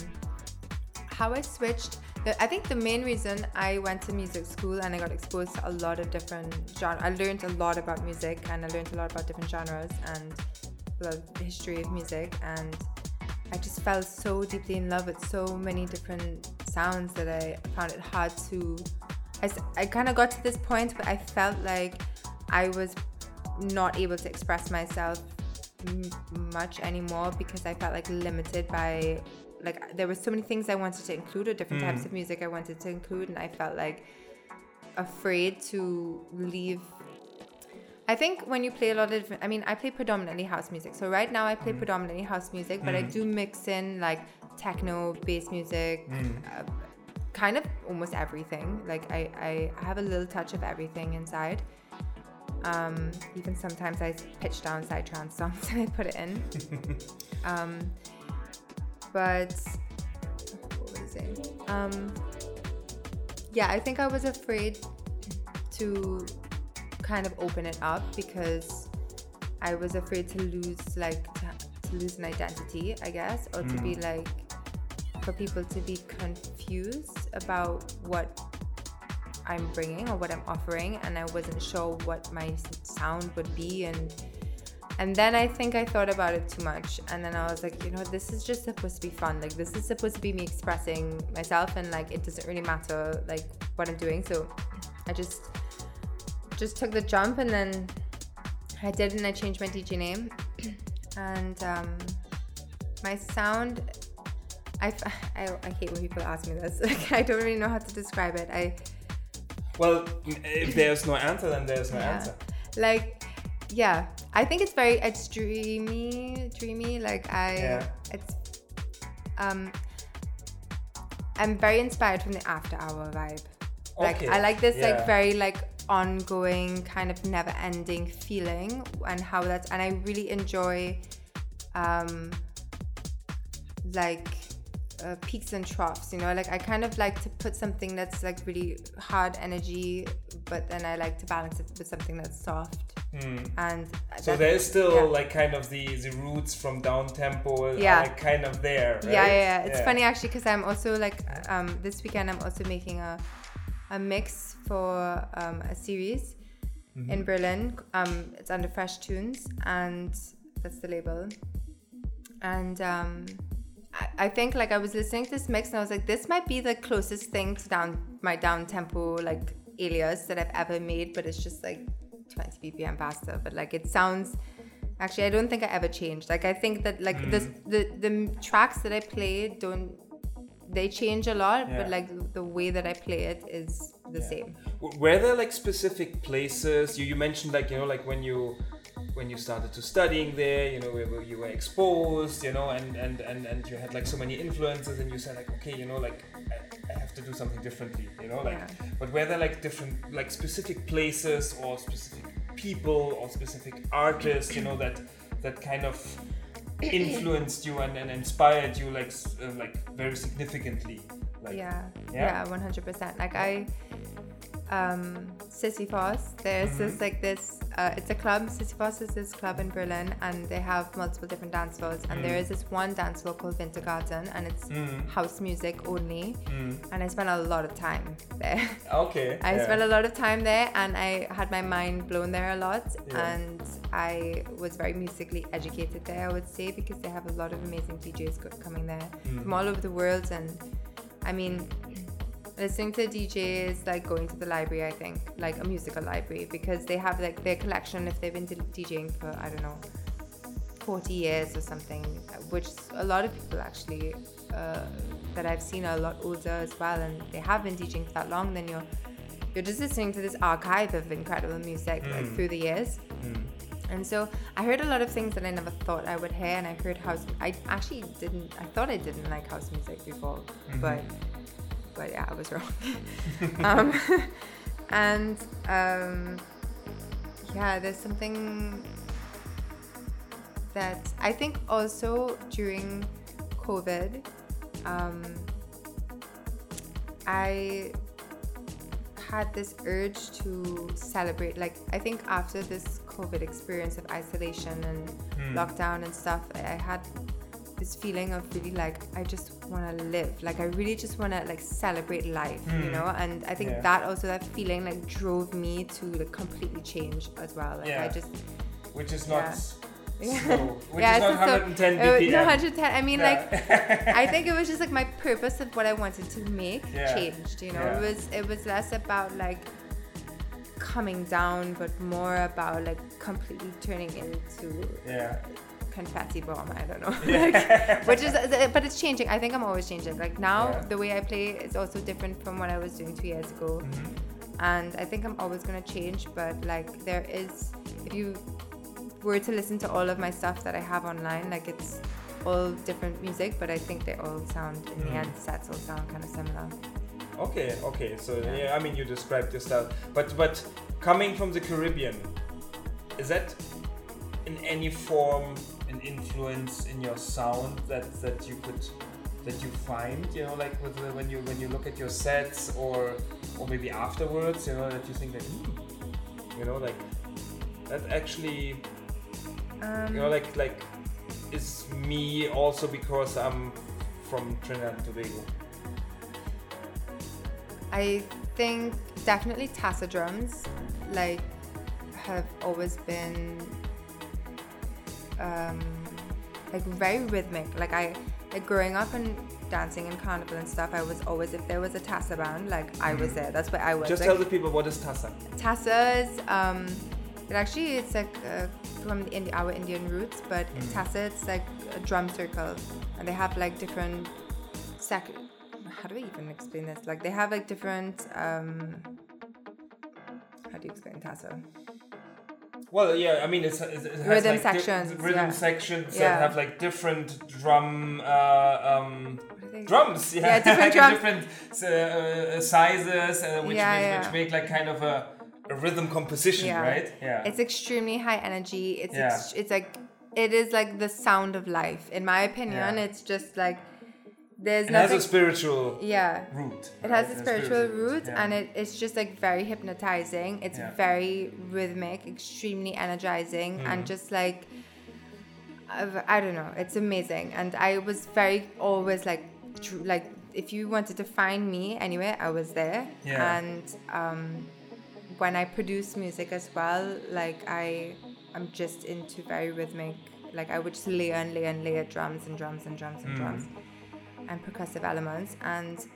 K: how I switched. The, I think the main reason I went to music school and I got exposed to a lot of different genres. I learned a lot about music and I learned a lot about different genres and the history of music. And I just fell so deeply in love with so many different sounds that I found it hard to. I kind of got to this point where I felt like I was not able to express myself m- much anymore because I felt like limited by like there were so many things I wanted to include or different types mm. of music I wanted to include and I felt like afraid to leave I think when you play a lot of I mean I play predominantly house music. So right now I play predominantly house music but I do mix in like techno bass music uh, kind of almost everything. Like I, I have a little touch of everything inside. Um, even sometimes I pitch down psytrance songs and I put it in. um, but what was I saying? Um, yeah, I think I was afraid to kind of open it up because I was afraid to lose like to, to lose an identity, I guess, or to be hmm. like for people to be confused about what I'm bringing or what I'm offering, and I wasn't sure what my sound would be, and and then I think I thought about it too much, and then I was like, you know, this is just supposed to be fun. Like this is supposed to be me expressing myself, and like it doesn't really matter like what I'm doing. So I just just took the jump, and then I did, and I changed my DJ name, and um, my sound. I I hate when people ask me this. Like, I don't really know how to describe it. I
B: Well, if there's no answer, then there's no
K: Yeah.
B: answer.
K: like yeah i think it's very it's dreamy dreamy like i
B: Yeah.
K: it's um i'm very inspired from the after hour vibe like
B: Okay,
K: i like this
B: yeah.
K: like very like ongoing kind of never ending feeling and how that's and i really enjoy um like uh, peaks and troughs you know like i kind of like to put something that's like really hard energy but then i like to balance it with something that's soft and
B: Hmm. So
K: that-
B: there is still
K: yeah.
B: like kind of the the roots from down tempo
K: Yeah.
B: like kind of there. Right?
K: yeah, yeah, yeah. It's funny actually because I'm also like um, this weekend I'm also making a a mix for um, a series
B: Mm-hmm.
K: in Berlin. Um, it's under Fresh Tunes, and that's the label. And um, I, I think like I was listening to this mix and I was like, this might be the closest thing to down my down tempo like alias that I've ever made, but it's just like 20 BPM faster. But like it sounds. Actually, I don't think I ever changed. Like I think that like this, the the tracks that I play don't they change a lot,
B: Yeah.
K: but like the way that I play it is the same.
B: W- Were there like specific places you, you mentioned like you know like when you when you started to studying there you know where, where you were exposed you know and, and and and you had like so many influences and you said like okay you know like I, I have to do something differently you know like
K: Yeah.
B: but were there like different like specific places or specific people or specific artists you know that that kind of influenced you and, and inspired you like uh, like very significantly like
K: yeah,
B: Yeah?
K: yeah, one hundred percent. Like I, um, Sisyphos. There's
B: Mm-hmm.
K: this like this. Uh, it's a club. Sisyphos is this club in Berlin, and they have multiple different dance floors. And
B: Mm.
K: there is this one dance floor called Wintergarten, and it's house music only. And I spent a lot of time there.
B: okay
K: I
B: yeah.
K: spent a lot of time there and I had my mind blown there a lot
B: Yeah.
K: and I was very musically educated there I would say because they have a lot of amazing DJs coming there
B: Mm.
K: from all over the world and I mean listening to DJs like going to the library I think like a musical library because they have like their collection if they've been DJing for I don't know 40 years or something, which a lot of people actually uh, that I've seen are a lot older as well, and they have been DJing for that long. Then you're you're just listening to this archive of incredible music like mm. through the years. Mm. And so I heard a lot of things that I never thought I would hear, and I heard house. I actually didn't. I thought I didn't like house music before, mm-hmm. but but yeah, I was wrong. um, and um, yeah, there's something that I think also during COVID, um, I had this urge to celebrate. Like, I think after this COVID experience of isolation and
B: Hmm.
K: lockdown and stuff, I had this feeling of really like I just want to live. Like, I really just want to like celebrate life, you know. And I think
B: Hmm. Yeah.
K: that also that feeling like drove me to like completely change as well. Like,
B: Yeah.
K: I just
B: Which is not
K: Yeah.
B: Which
K: yeah,
B: is not
K: it's just so-
B: 110
K: it was-
B: BPM.
K: 110. I mean,
B: Yeah.
K: like, I think it was just like my purpose of what I wanted to make
B: Yeah.
K: changed. You know,
B: Yeah.
K: it was it was less about like coming down, but more about like completely turning into
B: yeah.
K: Confetti bomb. I don't know, like, which is but it's changing. I think I'm always changing. Like now,
B: Yeah.
K: the way I play is also different from what I was doing two years ago,
B: Mm-hmm.
K: and I think I'm always gonna change. But like there is, if you were to listen to all of my stuff that I have online, like it's all different music, but I think they all sound in the
B: Mm.
K: end sets all sound kind of similar.
B: Okay, okay. So
K: Yeah.
B: yeah. I mean, you described your style, but but coming from the Caribbean, is that in any form an influence in your sound that that you could that you find? You know, like with the, when you when you look at your sets or or maybe afterwards, you know, that you think that, hmm, you know, like that actually,
K: Um,
B: you know, like like is me also because I'm from Trinidad and Tobago.
K: I think definitely Tassa drums, like, have always been um, like very rhythmic. Like I, like growing up and dancing in carnival and stuff, I was always if there was a Tassa band, like I was there. That's where I was.
B: Just
K: like,
B: tell the people what is Tassa.
K: Tassa is um, it actually it's like uh, from the Indi- our Indian roots, but in Tassa it's like a drum circle, and they have like different sec. How do I even explain this? Like they have like different. Um, how do you explain Tassa?
B: Well, yeah, I mean, it's, it has
K: Rhythm
B: like di-
K: sections,
B: rhythm
K: yeah.
B: sections
K: Yeah.
B: that have like different drum, uh, um,
K: What are they-
B: drums. Yeah,
K: Yeah, different drums.
B: different uh, sizes, uh, which,
K: Yeah, yeah.
B: which make like kind of a, a rhythm composition, right? Yeah.
K: It's extremely high energy. It's ex- it's like it is like the sound of life. In my opinion, it's just like there's
B: it has
K: nothing.
B: a spiritual
K: yeah.
B: root.
K: It
B: right?
K: has a
B: It
K: spiritual root,
B: yeah.
K: and it, it's just like very hypnotizing. It's
B: Yeah.
K: very rhythmic, extremely energizing,
B: Mm.
K: and just like I don't know, it's amazing. And I was very always like like if you wanted to find me anywhere, I was there.
B: Yeah.
K: And um, when I produce music as well, like I I'm just into very rhythmic. Like I would just layer and layer and layer drums and drums and drums and
B: Mm.
K: drums and percussive elements and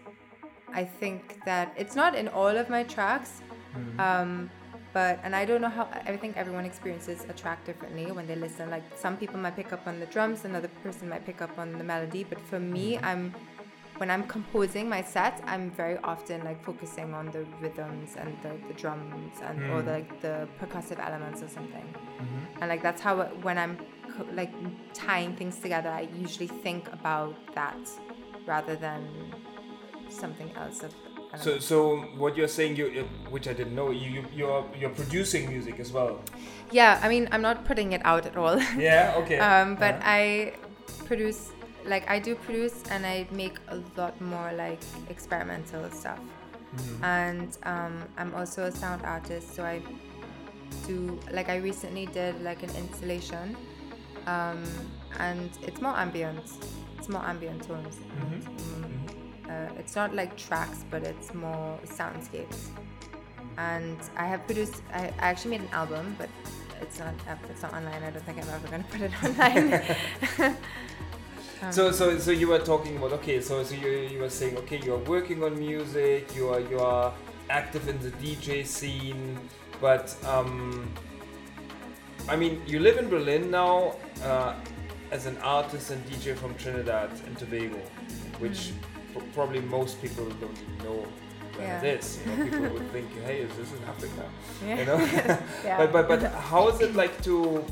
K: I think that it's not in all of my tracks,
B: Mm-hmm.
K: um, but and I don't know how I think everyone experiences a track differently when they listen. Like some people might pick up on the drums, another person might pick up on the melody, but for me,
B: Mm-hmm.
K: I'm when I'm composing my set, I'm very often like focusing on the rhythms and the, the drums and or the, like the percussive elements or something. And like that's how it, when I'm co- like tying things together, I usually think about that rather than something else. Of,
B: So,
K: know.
B: so what you're saying, you, which I didn't know, you, you you're you're producing music as well.
K: yeah, I mean, I'm not putting it out at all.
B: Yeah. Okay.
K: um, but
B: Yeah.
K: I produce, like, I do produce and I make a lot more like experimental stuff.
B: Mm-hmm.
K: And um, I'm also a sound artist, so I do, like, I recently did like an installation, um, and it's more ambient. It's more ambient tones.
B: Mm-hmm.
K: um, uh, it's not like tracks, but it's more soundscapes. And I have produced. I, I actually made an album, but it's not. It's not online. I don't think I'm ever gonna put it online.
B: So, so, so you were talking about okay. So, so you, you were saying okay, you are working on music. You are you are active in the DJ scene, but um, I mean, you live in Berlin now uh, as an artist and DJ from Trinidad and Tobago, which p- probably most people don't know where
K: Yeah.
B: it is. You know, people would think, hey, is this in Africa?
K: Yeah.
B: You know.
K: Yeah.
B: But but but how is it like to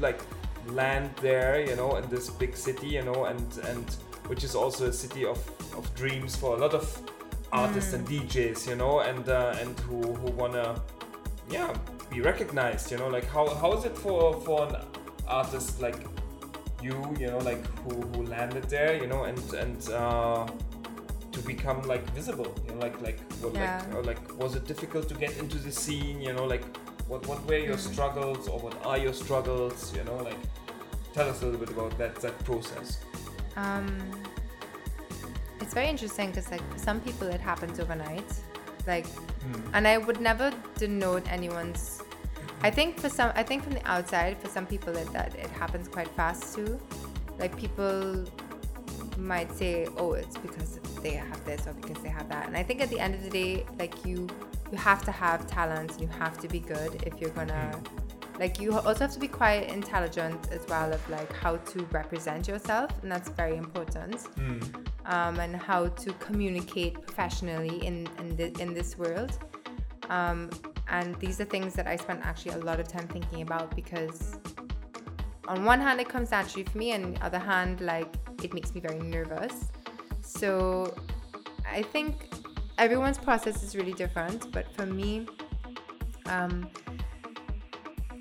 B: like land there? You know, in this big city. You know, and and which is also a city of of dreams for a lot of artists and DJs. You know, and uh, and who who wanna yeah be recognized. You know, like how how is it for for an artist like you? You know, like who who landed there. You know, and and. Uh, to become like visible, you know, like like what,
K: Yeah.
B: like or like was it difficult to get into the scene? You know, like what what were your
K: Mm.
B: struggles or what are your struggles? You know, like tell us a little bit about that that process.
K: Um, it's very interesting because like for some people it happens overnight, like, and I would never denote anyone's. I think for some, I think from the outside, for some people it, that it happens quite fast too. Like people might say, "Oh, it's because they have this or because they have that," and I think at the end of the day, like you, you have to have talent. You have to be good if you're gonna like you also have to be quite intelligent as well of like how to represent yourself and that's very important um, and how to communicate professionally in in, the, in this world um, and these are things that i spent actually a lot of time thinking about because on one hand it comes naturally for me and on the other hand like it makes me very nervous. So i think everyone's process is really different but for me um,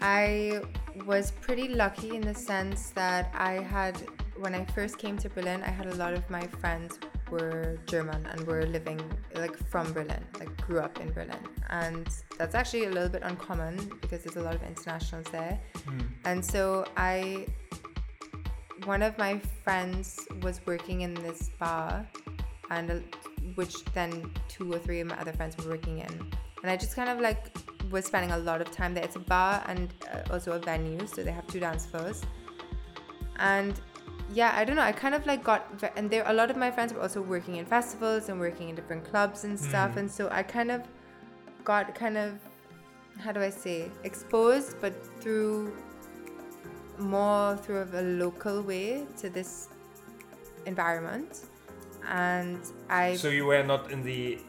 K: I was pretty lucky in the sense that I had, when I first came to Berlin, I had a lot of my friends were German and were living like from Berlin, like grew up in Berlin. And that's actually a little bit uncommon because there's a lot of internationals there. And so I, one of my friends was working in this bar, and uh, which then two or three of my other friends were working in. And I just kind of like was spending a lot of time there. It's a bar and uh, also a venue, so they have two dance floors. And yeah, I don't know. I kind of like got, and there a lot of my friends were also working in festivals and working in different clubs and stuff. Mm. And so I kind of got kind of, how do I say, exposed, but through more through of a local way to this environment. And I
B: So you were not in the,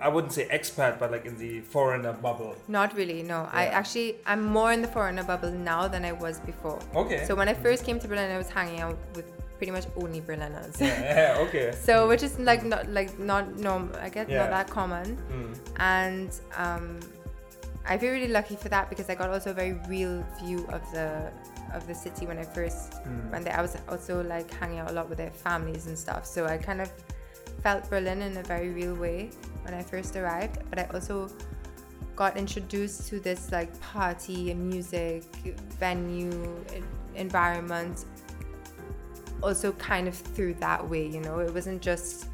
B: I wouldn't say expat, but like in the foreigner bubble.
K: Not really, no. I actually, I'm more in the foreigner bubble now than I was before.
B: Okay.
K: So when I first came to Berlin, I was hanging out with pretty much only Berliners.
B: Yeah, okay.
K: so which is like not like not normal. I guess
B: Yeah.
K: not that common.
B: Mm.
K: And um, I feel really lucky for that because I got also a very real view of the of the city when I first
B: Mm.
K: went there. I was also like hanging out a lot with their families and stuff. So I kind of felt Berlin in a very real way when I first arrived. But I also got introduced to this like party and music venue environment also kind of through that way you know it wasn't just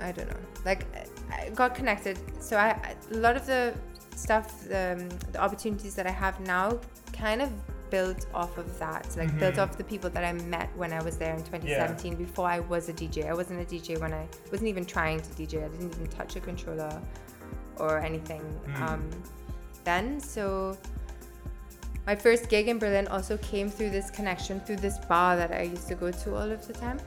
K: i don't know like i got connected so I a lot of the stuff um, the opportunities that i have now kind of built off of that like built off the people that i met when i was there in 2017 before i was a dj i wasn't a dj when i wasn't even trying to dj i didn't even touch a controller or anything um, then. So my first gig in Berlin also came through this connection through this bar that I used to go to all of the time,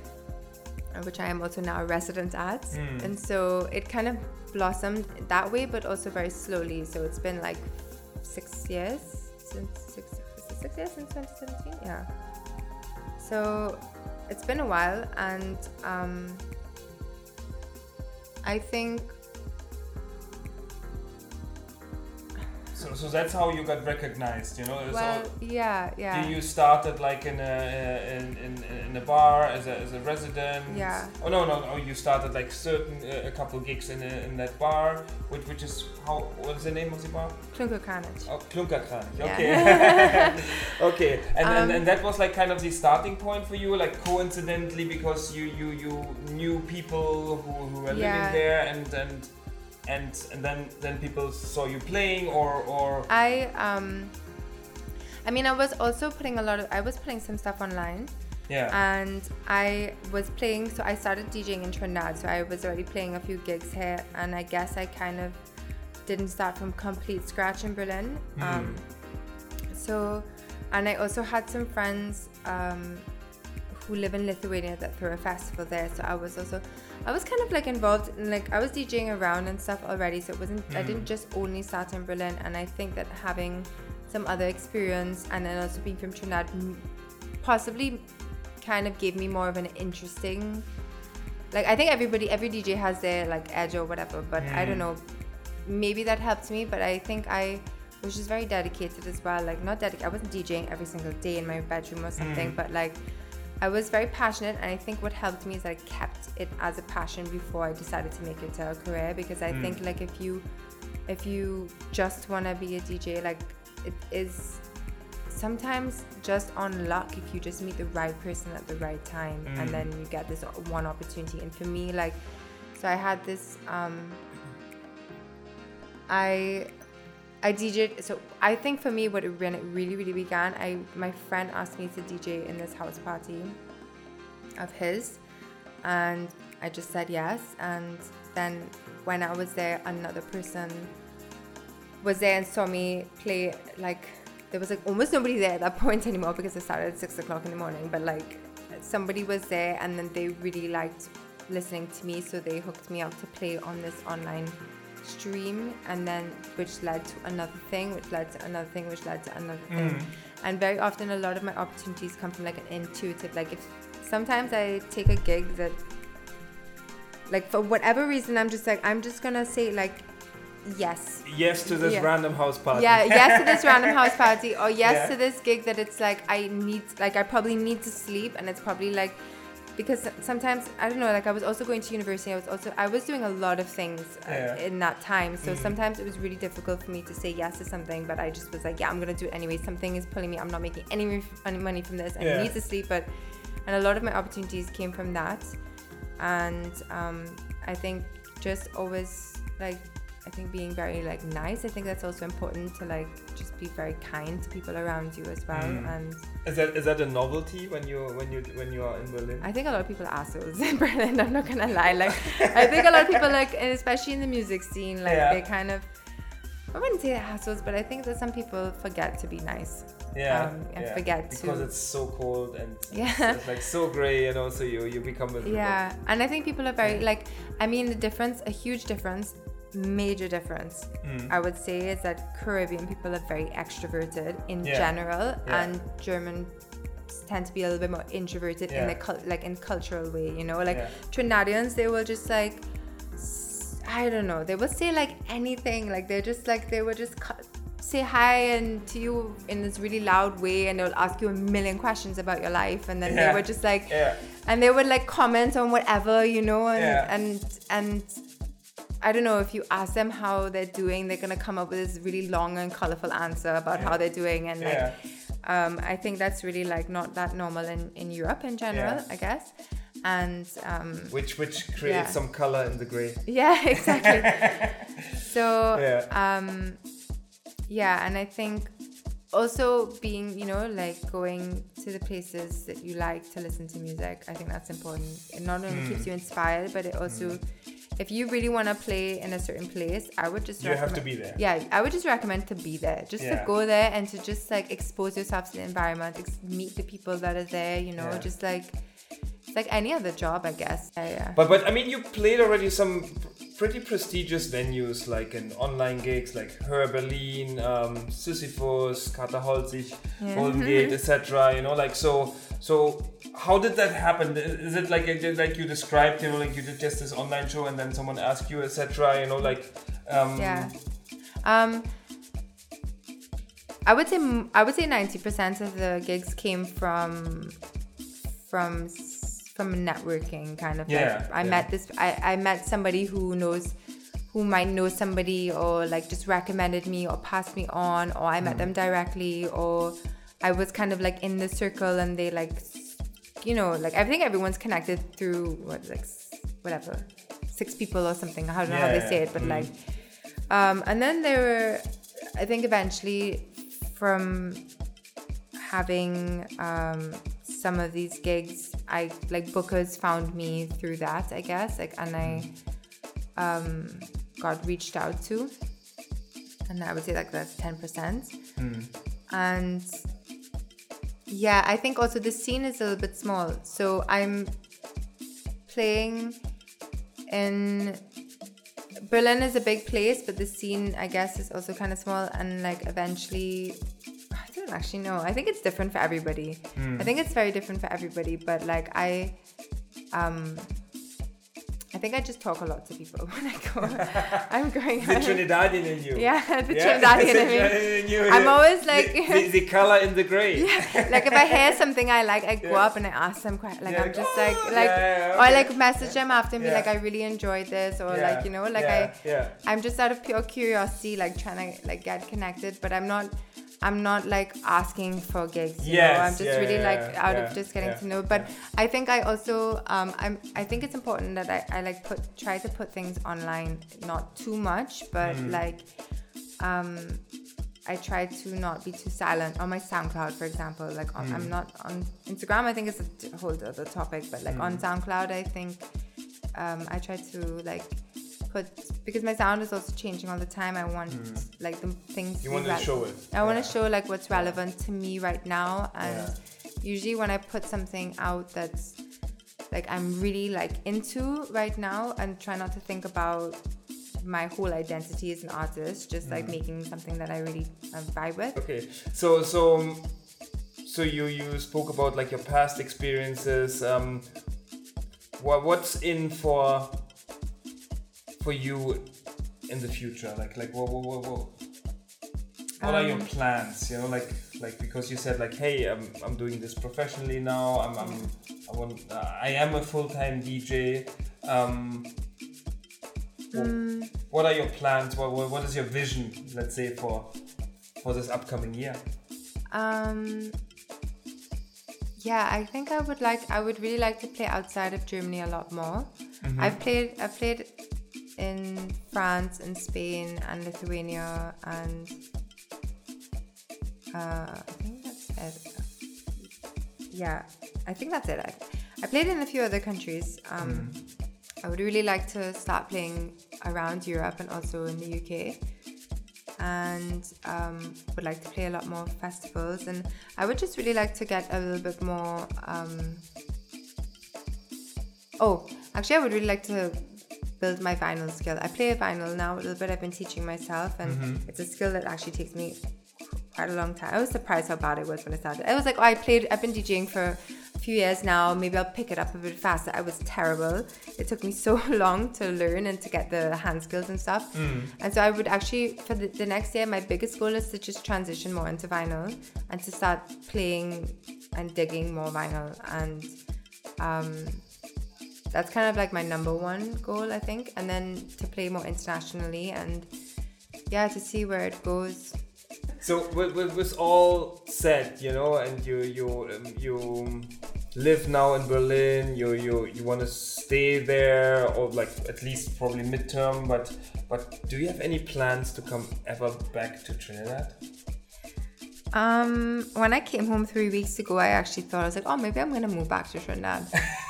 K: uh, which I am also now a resident at. And so it kind of blossomed that way, but also very slowly. So it's been like six years since six, six years since 2017. Yeah. So it's been a while, and um, I think
B: So, so that's how you got recognized, you know. So
K: yeah, yeah.
B: you, you started like in a in, in, in a bar as a, as a resident.
K: Yeah.
B: Oh no no no! You started like certain uh, a couple gigs in, a, in that bar, which which is how what is the name of the bar?
K: Klunkerkranich.
B: Oh, Klunkerkranich.
K: Yeah.
B: Okay. okay. And,
K: Um,
B: and and that was like kind of the starting point for you, like coincidentally because you you you knew people who, who were
K: Yeah.
B: living there, and and and and then then people saw you playing, or or
K: I um I mean I was also putting a lot of I was putting some stuff online.
B: Yeah.
K: and I was playing so I started DJing in Trinidad. So I was already playing a few gigs here. And I guess I kind of didn't start from complete scratch in Berlin. Um, so and I also had some friends um, who live in Lithuania that throw a festival there so I was also I was kind of like involved in like I was DJing around and stuff already so it wasn't I didn't just only start in Berlin and I think that having some other experience and then also being from Trinidad possibly kind of gave me more of an interesting like I think everybody every DJ has their like edge or whatever but I don't know maybe that helped me, but I think I was just very dedicated as well. Like not dedicated, I wasn't DJing every single day in my bedroom or something,
B: Mm.
K: but like I was very passionate, and I think what helped me is that I kept it as a passion before I decided to make it to a career. Because I
B: Mm.
K: think like if you if you just want to be a DJ, like it is sometimes just on luck if you just meet the right person at the right time and
B: Mm.
K: then you get this one opportunity and for me like so i had this um i i dj'd so i think for me what it when it really really began i my friend asked me to dj in this house party of his and i just said yes and then when i was there another person was there and saw me play like there was like almost nobody there at that point anymore because it started at six o'clock in the morning but like somebody was there and then they really liked listening to me so they hooked me up to play on this online stream and then which led to another thing which led to another thing which led to another thing
B: Mm.
K: and very often a lot of my opportunities come from like an intuitive like if sometimes i take a gig that like for whatever reason i'm just like i'm just gonna say like yes
B: Yes to this
K: Yeah.
B: random house party.
K: yeah, yes to this random house party, or yes
B: Yeah.
K: to this gig that it's like I need, like I probably need to sleep, and it's probably like because sometimes I don't know, like I was also going to university. I was also I was doing a lot of things uh,
B: Yeah.
K: in that time, so
B: Mhm.
K: sometimes it was really difficult for me to say yes to something, but I just was like, yeah, I'm gonna do it anyway. Something is pulling me. I'm not making any any money from this. I
B: Yeah.
K: need to sleep, but and a lot of my opportunities came from that, and um, I think just always like I think being very like nice. I think that's also important to like just be very kind to people around you as well.
B: Mm.
K: And
B: Is that is that a novelty when you when you when you are in Berlin?
K: I think a lot of people are assholes in Berlin. I'm not gonna lie. Like I think a lot of people like, and especially in the music scene, like
B: Yeah.
K: they kind of. I wouldn't say assholes, but I think that some people forget to be nice.
B: yeah,
K: um, and
B: yeah.
K: forget
B: because
K: to.
B: Because it's so cold and
K: Yeah.
B: it's, it's like so gray, you know. So you you become miserable.
K: Yeah, and I think people are very like. I mean, the difference, a huge difference, major difference.
B: Mm.
K: I would say is that Caribbean people are very extroverted in
B: Yeah.
K: general,
B: Yeah.
K: and German tend to be a little bit more introverted in the like in cultural way. You know, like
B: Yeah.
K: Trinidadians, they will just like. I don't know. They will say like anything. Like they're just like they will just cu- say hi and to you in this really loud way, and they'll ask you a million questions about your life, and then
B: Yeah.
K: they were just like,
B: Yeah.
K: and they would like comment on whatever you know and
B: Yeah.
K: and and I don't know if you ask them how they're doing, they're gonna come up with this really long and colorful answer about how they're doing, and like, um, I think that's really like not that normal in in Europe in general,
B: Yeah.
K: I guess, and um,
B: Which which creates
K: Yeah.
B: some color in the gray.
K: yeah, exactly. so
B: Yeah.
K: um, yeah, and I think also being, you know, like going to the places that you like to listen to music, I think that's important. It not only
B: Mm.
K: keeps you inspired, but it also, if you really want to play in a certain place, I would just
B: You have to be there.
K: Yeah, I would just recommend to be there, just
B: Yeah.
K: to go there and to just like expose yourself to the environment, ex- meet the people that are there, you know,
B: Yeah.
K: just like it's like any other job, I guess. Yeah, yeah.
B: But but I mean, you played already some pretty prestigious venues like in online gigs like HÖR Berlin, um, Sisyphos, Kater Holzig,
K: Yeah.
B: Golden Gate, etc. You know, like so. So how did that happen? Is it like like you described? You know, like you did just this online show and then someone asked you, etc. You know, like um,
K: Yeah. Um, I would say I would say ninety percent of the gigs came from from from networking kind of.
B: Yeah,
K: Like I
B: yeah.
K: met this. I I met somebody who knows. Who might know somebody or like just recommended me or passed me on or I met
B: Mm.
K: them directly or I was kind of like in the circle and they like you know like I think everyone's connected through what like whatever six people or something I don't know how they say it but
B: mm.
K: like um, and then there were, I think eventually from having um, some of these gigs, I like bookers found me through that, I guess. Like, and I um, got reached out to, and I would say like that's ten percent.
B: Mm.
K: And yeah, I think also the scene is a little bit small, so I'm playing in Berlin is a big place, but the scene, I guess, is also kind of small. And like eventually, I don't actually know. I think it's different for everybody.
B: Mm.
K: I think it's very different for everybody. But like I, um, I think I just talk a lot to people when I go. I'm going.
B: the Trinidadian in you.
K: Yeah, the
B: Yeah?
K: Trinidadian
B: The
K: in me.
B: In
K: I'm always like.
B: the, the, the color in the gray.
K: like if I hear something I like, I go
B: Yeah.
K: up and I ask them que- like
B: Yeah,
K: I'm just
B: "Oh,
K: like
B: yeah,
K: like
B: yeah,
K: or
B: okay."
K: like message them after and be
B: Yeah.
K: like I really enjoyed this or
B: Yeah,
K: like you know like
B: yeah,
K: I
B: yeah.
K: I'm just out of pure curiosity like trying to like get connected but I'm not I'm not like asking for gigs you know I'm just
B: yeah,
K: really
B: yeah,
K: like out
B: yeah,
K: of just getting to know but I think I also um I'm I think it's important that I, I like put try to put things online not too much but
B: Mm.
K: like um I try to not be too silent on my SoundCloud, for example. Like on, I'm
B: Mm.
K: not on Instagram. I think it's a whole other topic, but like on
B: Mm.
K: SoundCloud, I think um, I try to like put because my sound is also changing all the time. I want
B: Mm.
K: like the things.
B: You want to show it.
K: I want to show like what's relevant to me right now, and
B: Yeah.
K: usually when I put something out that's like I'm really like into right now, and try not to think about my whole identity as an artist, just like
B: Mm.
K: making something that I really uh, vibe with.
B: Okay, so so um, so you you spoke about like your past experiences. Um, what what's in for for you in the future? Like like what what what what, what are your
K: Um,
B: plans? You know, like like because you said like, hey, I'm I'm doing this professionally now. I'm I'm I want uh, I am a full time DJ. Um,
K: Mm.
B: What are your plans? What, what what is your vision? Let's say for for this upcoming year.
K: Um, yeah, I think I would like. I would really like to play outside of Germany a lot more.
B: Mhm.
K: I've played. I've played in France and Spain and Lithuania and uh, I think that's it. Yeah, I think that's it. I, I played in a few other countries. Um, I would really like to start playing around Europe and also in the UK and um, would like to play a lot more festivals. And I would just really like to get a little bit more. Um, oh, actually, I would really like to build my vinyl skill. I play vinyl now a little bit. I've been teaching myself, and
B: Mhm.
K: it's a skill that actually takes me quite a long time. I was surprised how bad it was when I started. I was like, oh, I played. I've been DJing for a few years now. Maybe I'll pick it up a bit faster. I was terrible. It took me so long to learn and to get the hand skills and stuff.
B: Mm.
K: And so I would actually, for the, the next year, my biggest goal is to just transition more into vinyl and to start playing and digging more vinyl. And um, that's kind of like my number one goal, I think. And then to play more internationally and yeah, to see where it goes.
B: So with, with, with all said, you know, and you you um, you live now in Berlin. You you you want to stay there, or like at least probably midterm. But but do you have any plans to come ever back to Trinidad?
K: Um, when I came home three weeks ago, I actually thought I was like, oh, maybe I'm gonna move back to Trinidad.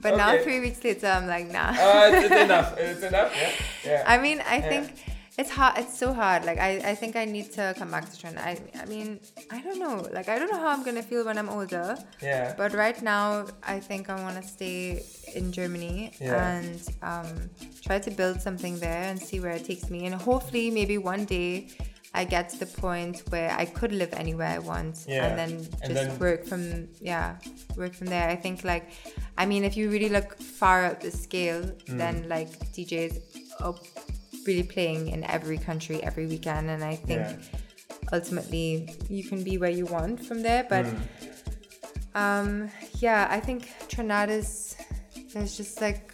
K: but now three weeks later, I'm like, nah.
B: Uh, it's, it's enough. It's enough. Yeah. Yeah.
K: I mean, I
B: Yeah.
K: think it's hard. It's so hard. Like, I, I think I need to come back to Trinidad. I, I mean, I don't know. Like, I don't know how I'm gonna feel when I'm older.
B: Yeah.
K: But right now, I think I want to stay in Germany
B: Yeah.
K: and um, try to build something there and see where it takes me. And hopefully, maybe one day. I get to the point where I could live anywhere I want
B: Yeah.
K: and then just
B: And then-
K: work from yeah work from there. I think like I mean if you really look far up the scale,
B: Mm.
K: then like DJs are really playing in every country every weekend, and I think
B: Yeah.
K: ultimately you can be where you want from there. But
B: Mm.
K: um, yeah, I think Trinidad is there's just like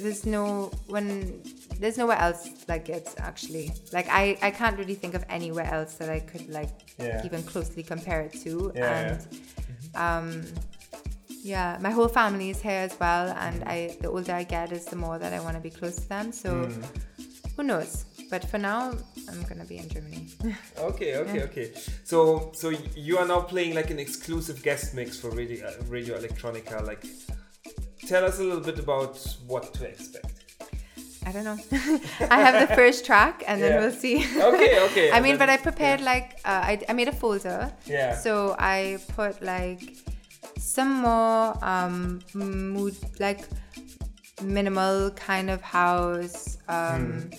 K: there's no when there's nowhere else like it actually. Like I I can't really think of anywhere else that I could like
B: Yeah.
K: even closely compare it to.
B: Yeah,
K: and um yeah, my whole family is here as well, and I the older I get is the more that I want to be close to them. So
B: Mm.
K: who knows? But for now, I'm gonna be in Germany.
B: Okay, okay,
K: Yeah.
B: okay. So, so you are now playing like an exclusive guest mix for Radio uh, Radio Electronica. Like, tell us a little bit about what to expect.
K: I don't know. I have the first track, and then
B: Yeah.
K: we'll see.
B: Okay, okay,
K: I mean, but I prepared like uh, I, I made a folder.
B: Yeah.
K: So I put like some more um mood like minimal kind of house. Um,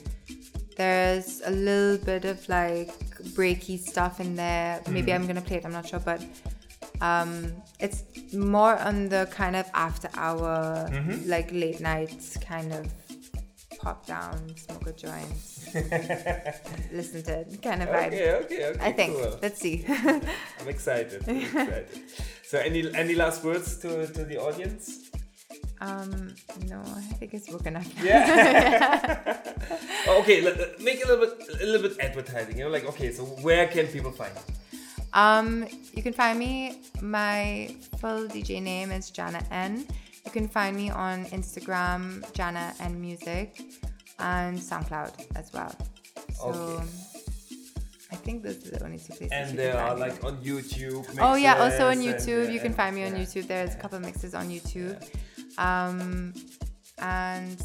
K: There's a little bit of like breaky stuff in there. Maybe
B: Mm.
K: I'm gonna play it. I'm not sure, but um, it's more on the kind of after hour,
B: Mhm.
K: like late night kind of pop down, smoke a joint, listen to it, kind of vibe.
B: Okay, okay, okay.
K: I think.
B: cool.
K: Let's see.
B: I'm excited. I'm excited. So, any any last words to to the audience?
K: um, no, I think it's spoken up.
B: Yeah. Oh, okay, let- make a little bit a little bit advertising. You know, like okay, so where can people find you?
K: Um, you can find me. My full DJ name is Janna N. You can find me on Instagram, Janna and Music, and SoundCloud as well. So
B: Okay.
K: I think those are the only two places.
B: And they are like on YouTube.
K: Oh yeah, also on
B: and,
K: YouTube.
B: uh,
K: you can find me on
B: yeah.
K: YouTube. There's a couple mixes on YouTube. Um, and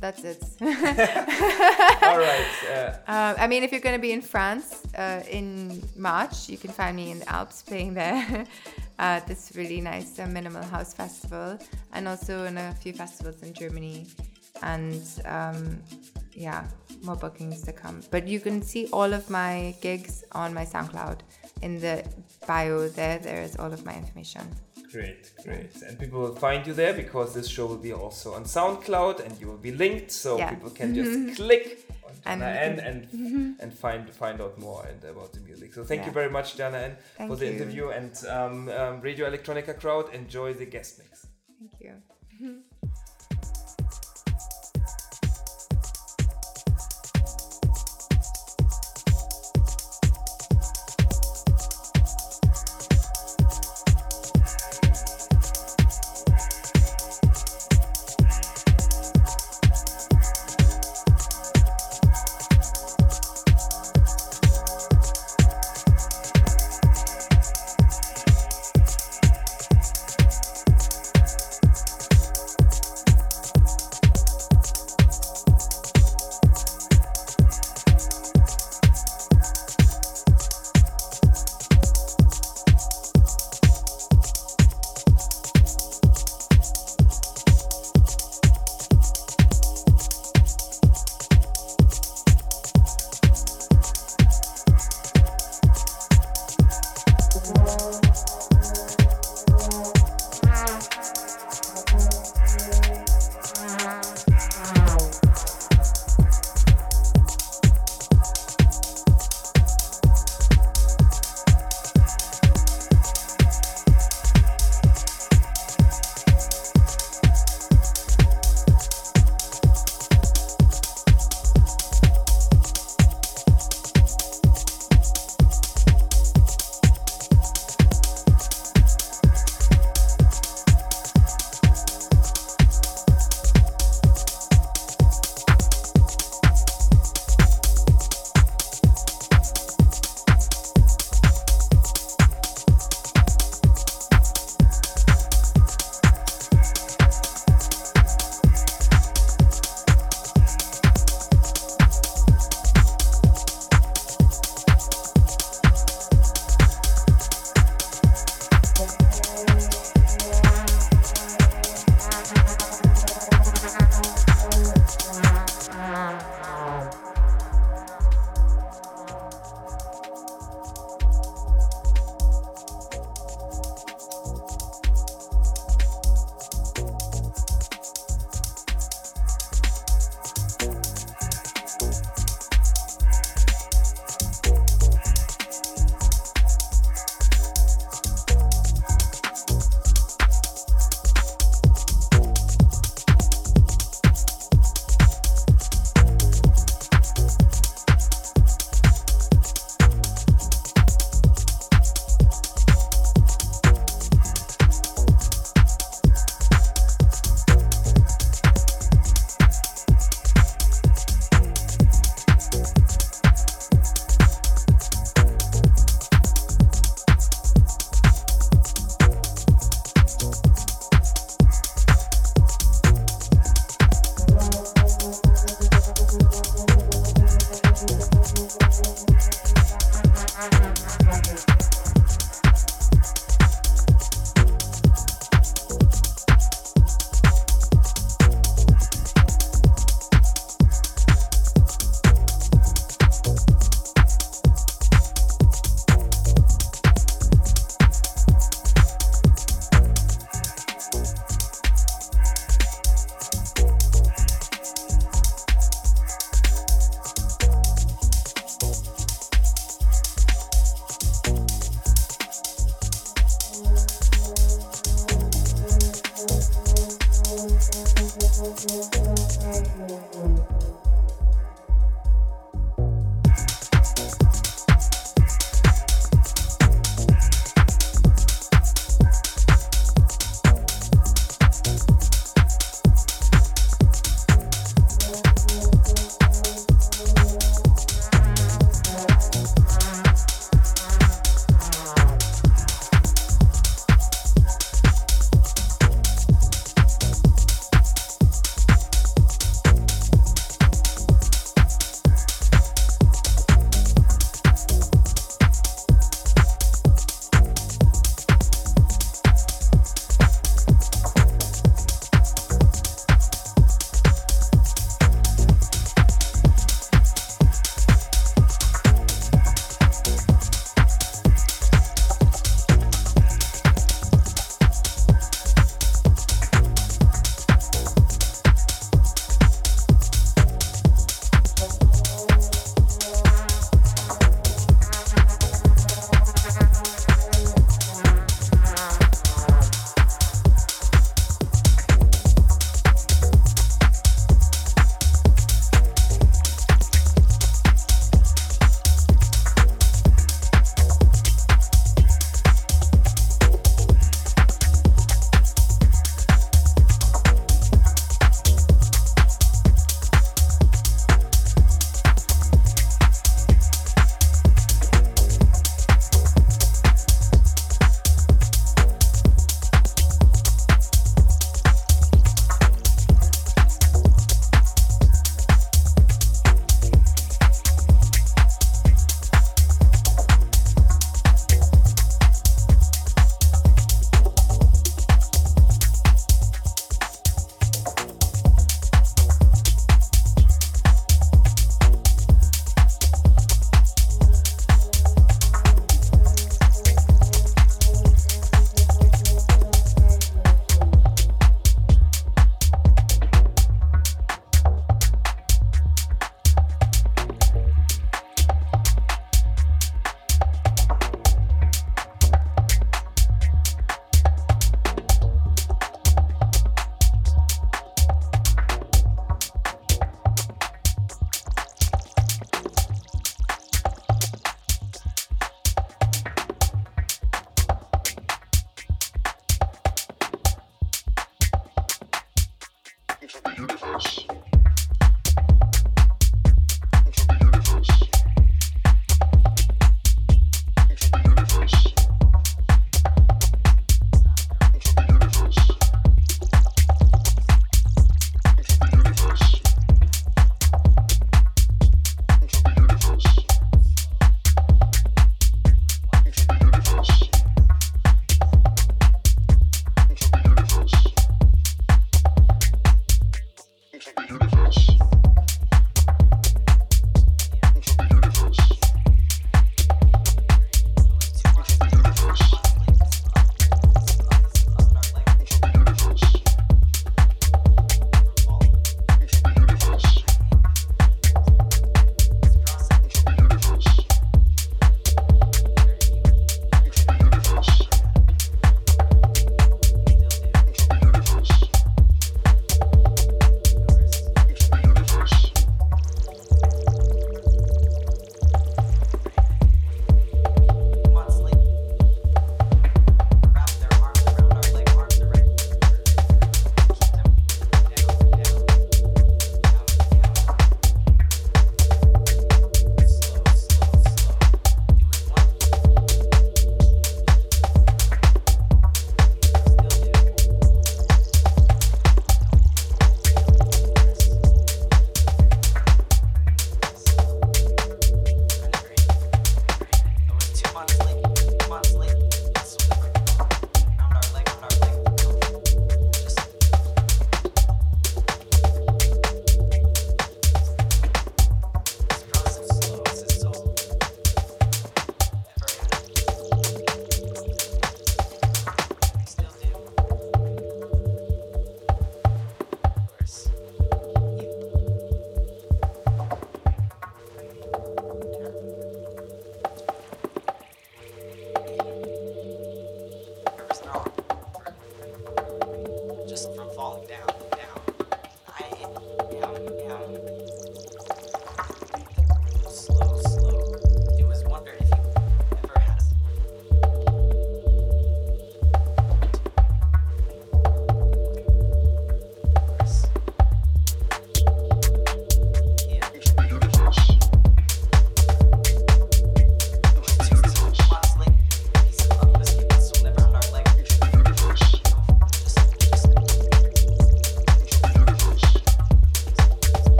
K: that's it.
B: All right. Uh,
K: Uh, I mean, if you're going to be in France uh, in March, you can find me in the Alps playing there. uh, this really nice uh, minimal house festival, and also in a few festivals in Germany. And um, yeah, more bookings to come. But you can see all of my gigs on my SoundCloud. In the bio there, there is all of my information.
B: Great, great. And people will find you there because this show will be also on SoundCloud and you will be linked so
K: Yeah.
B: people can just click
K: And
B: Janna
K: you
B: N
K: can-
B: and and find find out more and about the music. So thank you very much, Janna N, for the
K: you.
B: interview and um, um, Radio Electronica crowd. Enjoy the guest mix.
K: Thank you.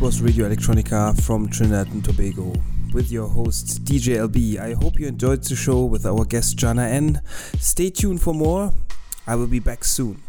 B: Radio Electronica from Trinidad and Tobago with your host DJ LB. I hope you enjoyed the show with our guest Janna N. Stay tuned for more. I will be back soon.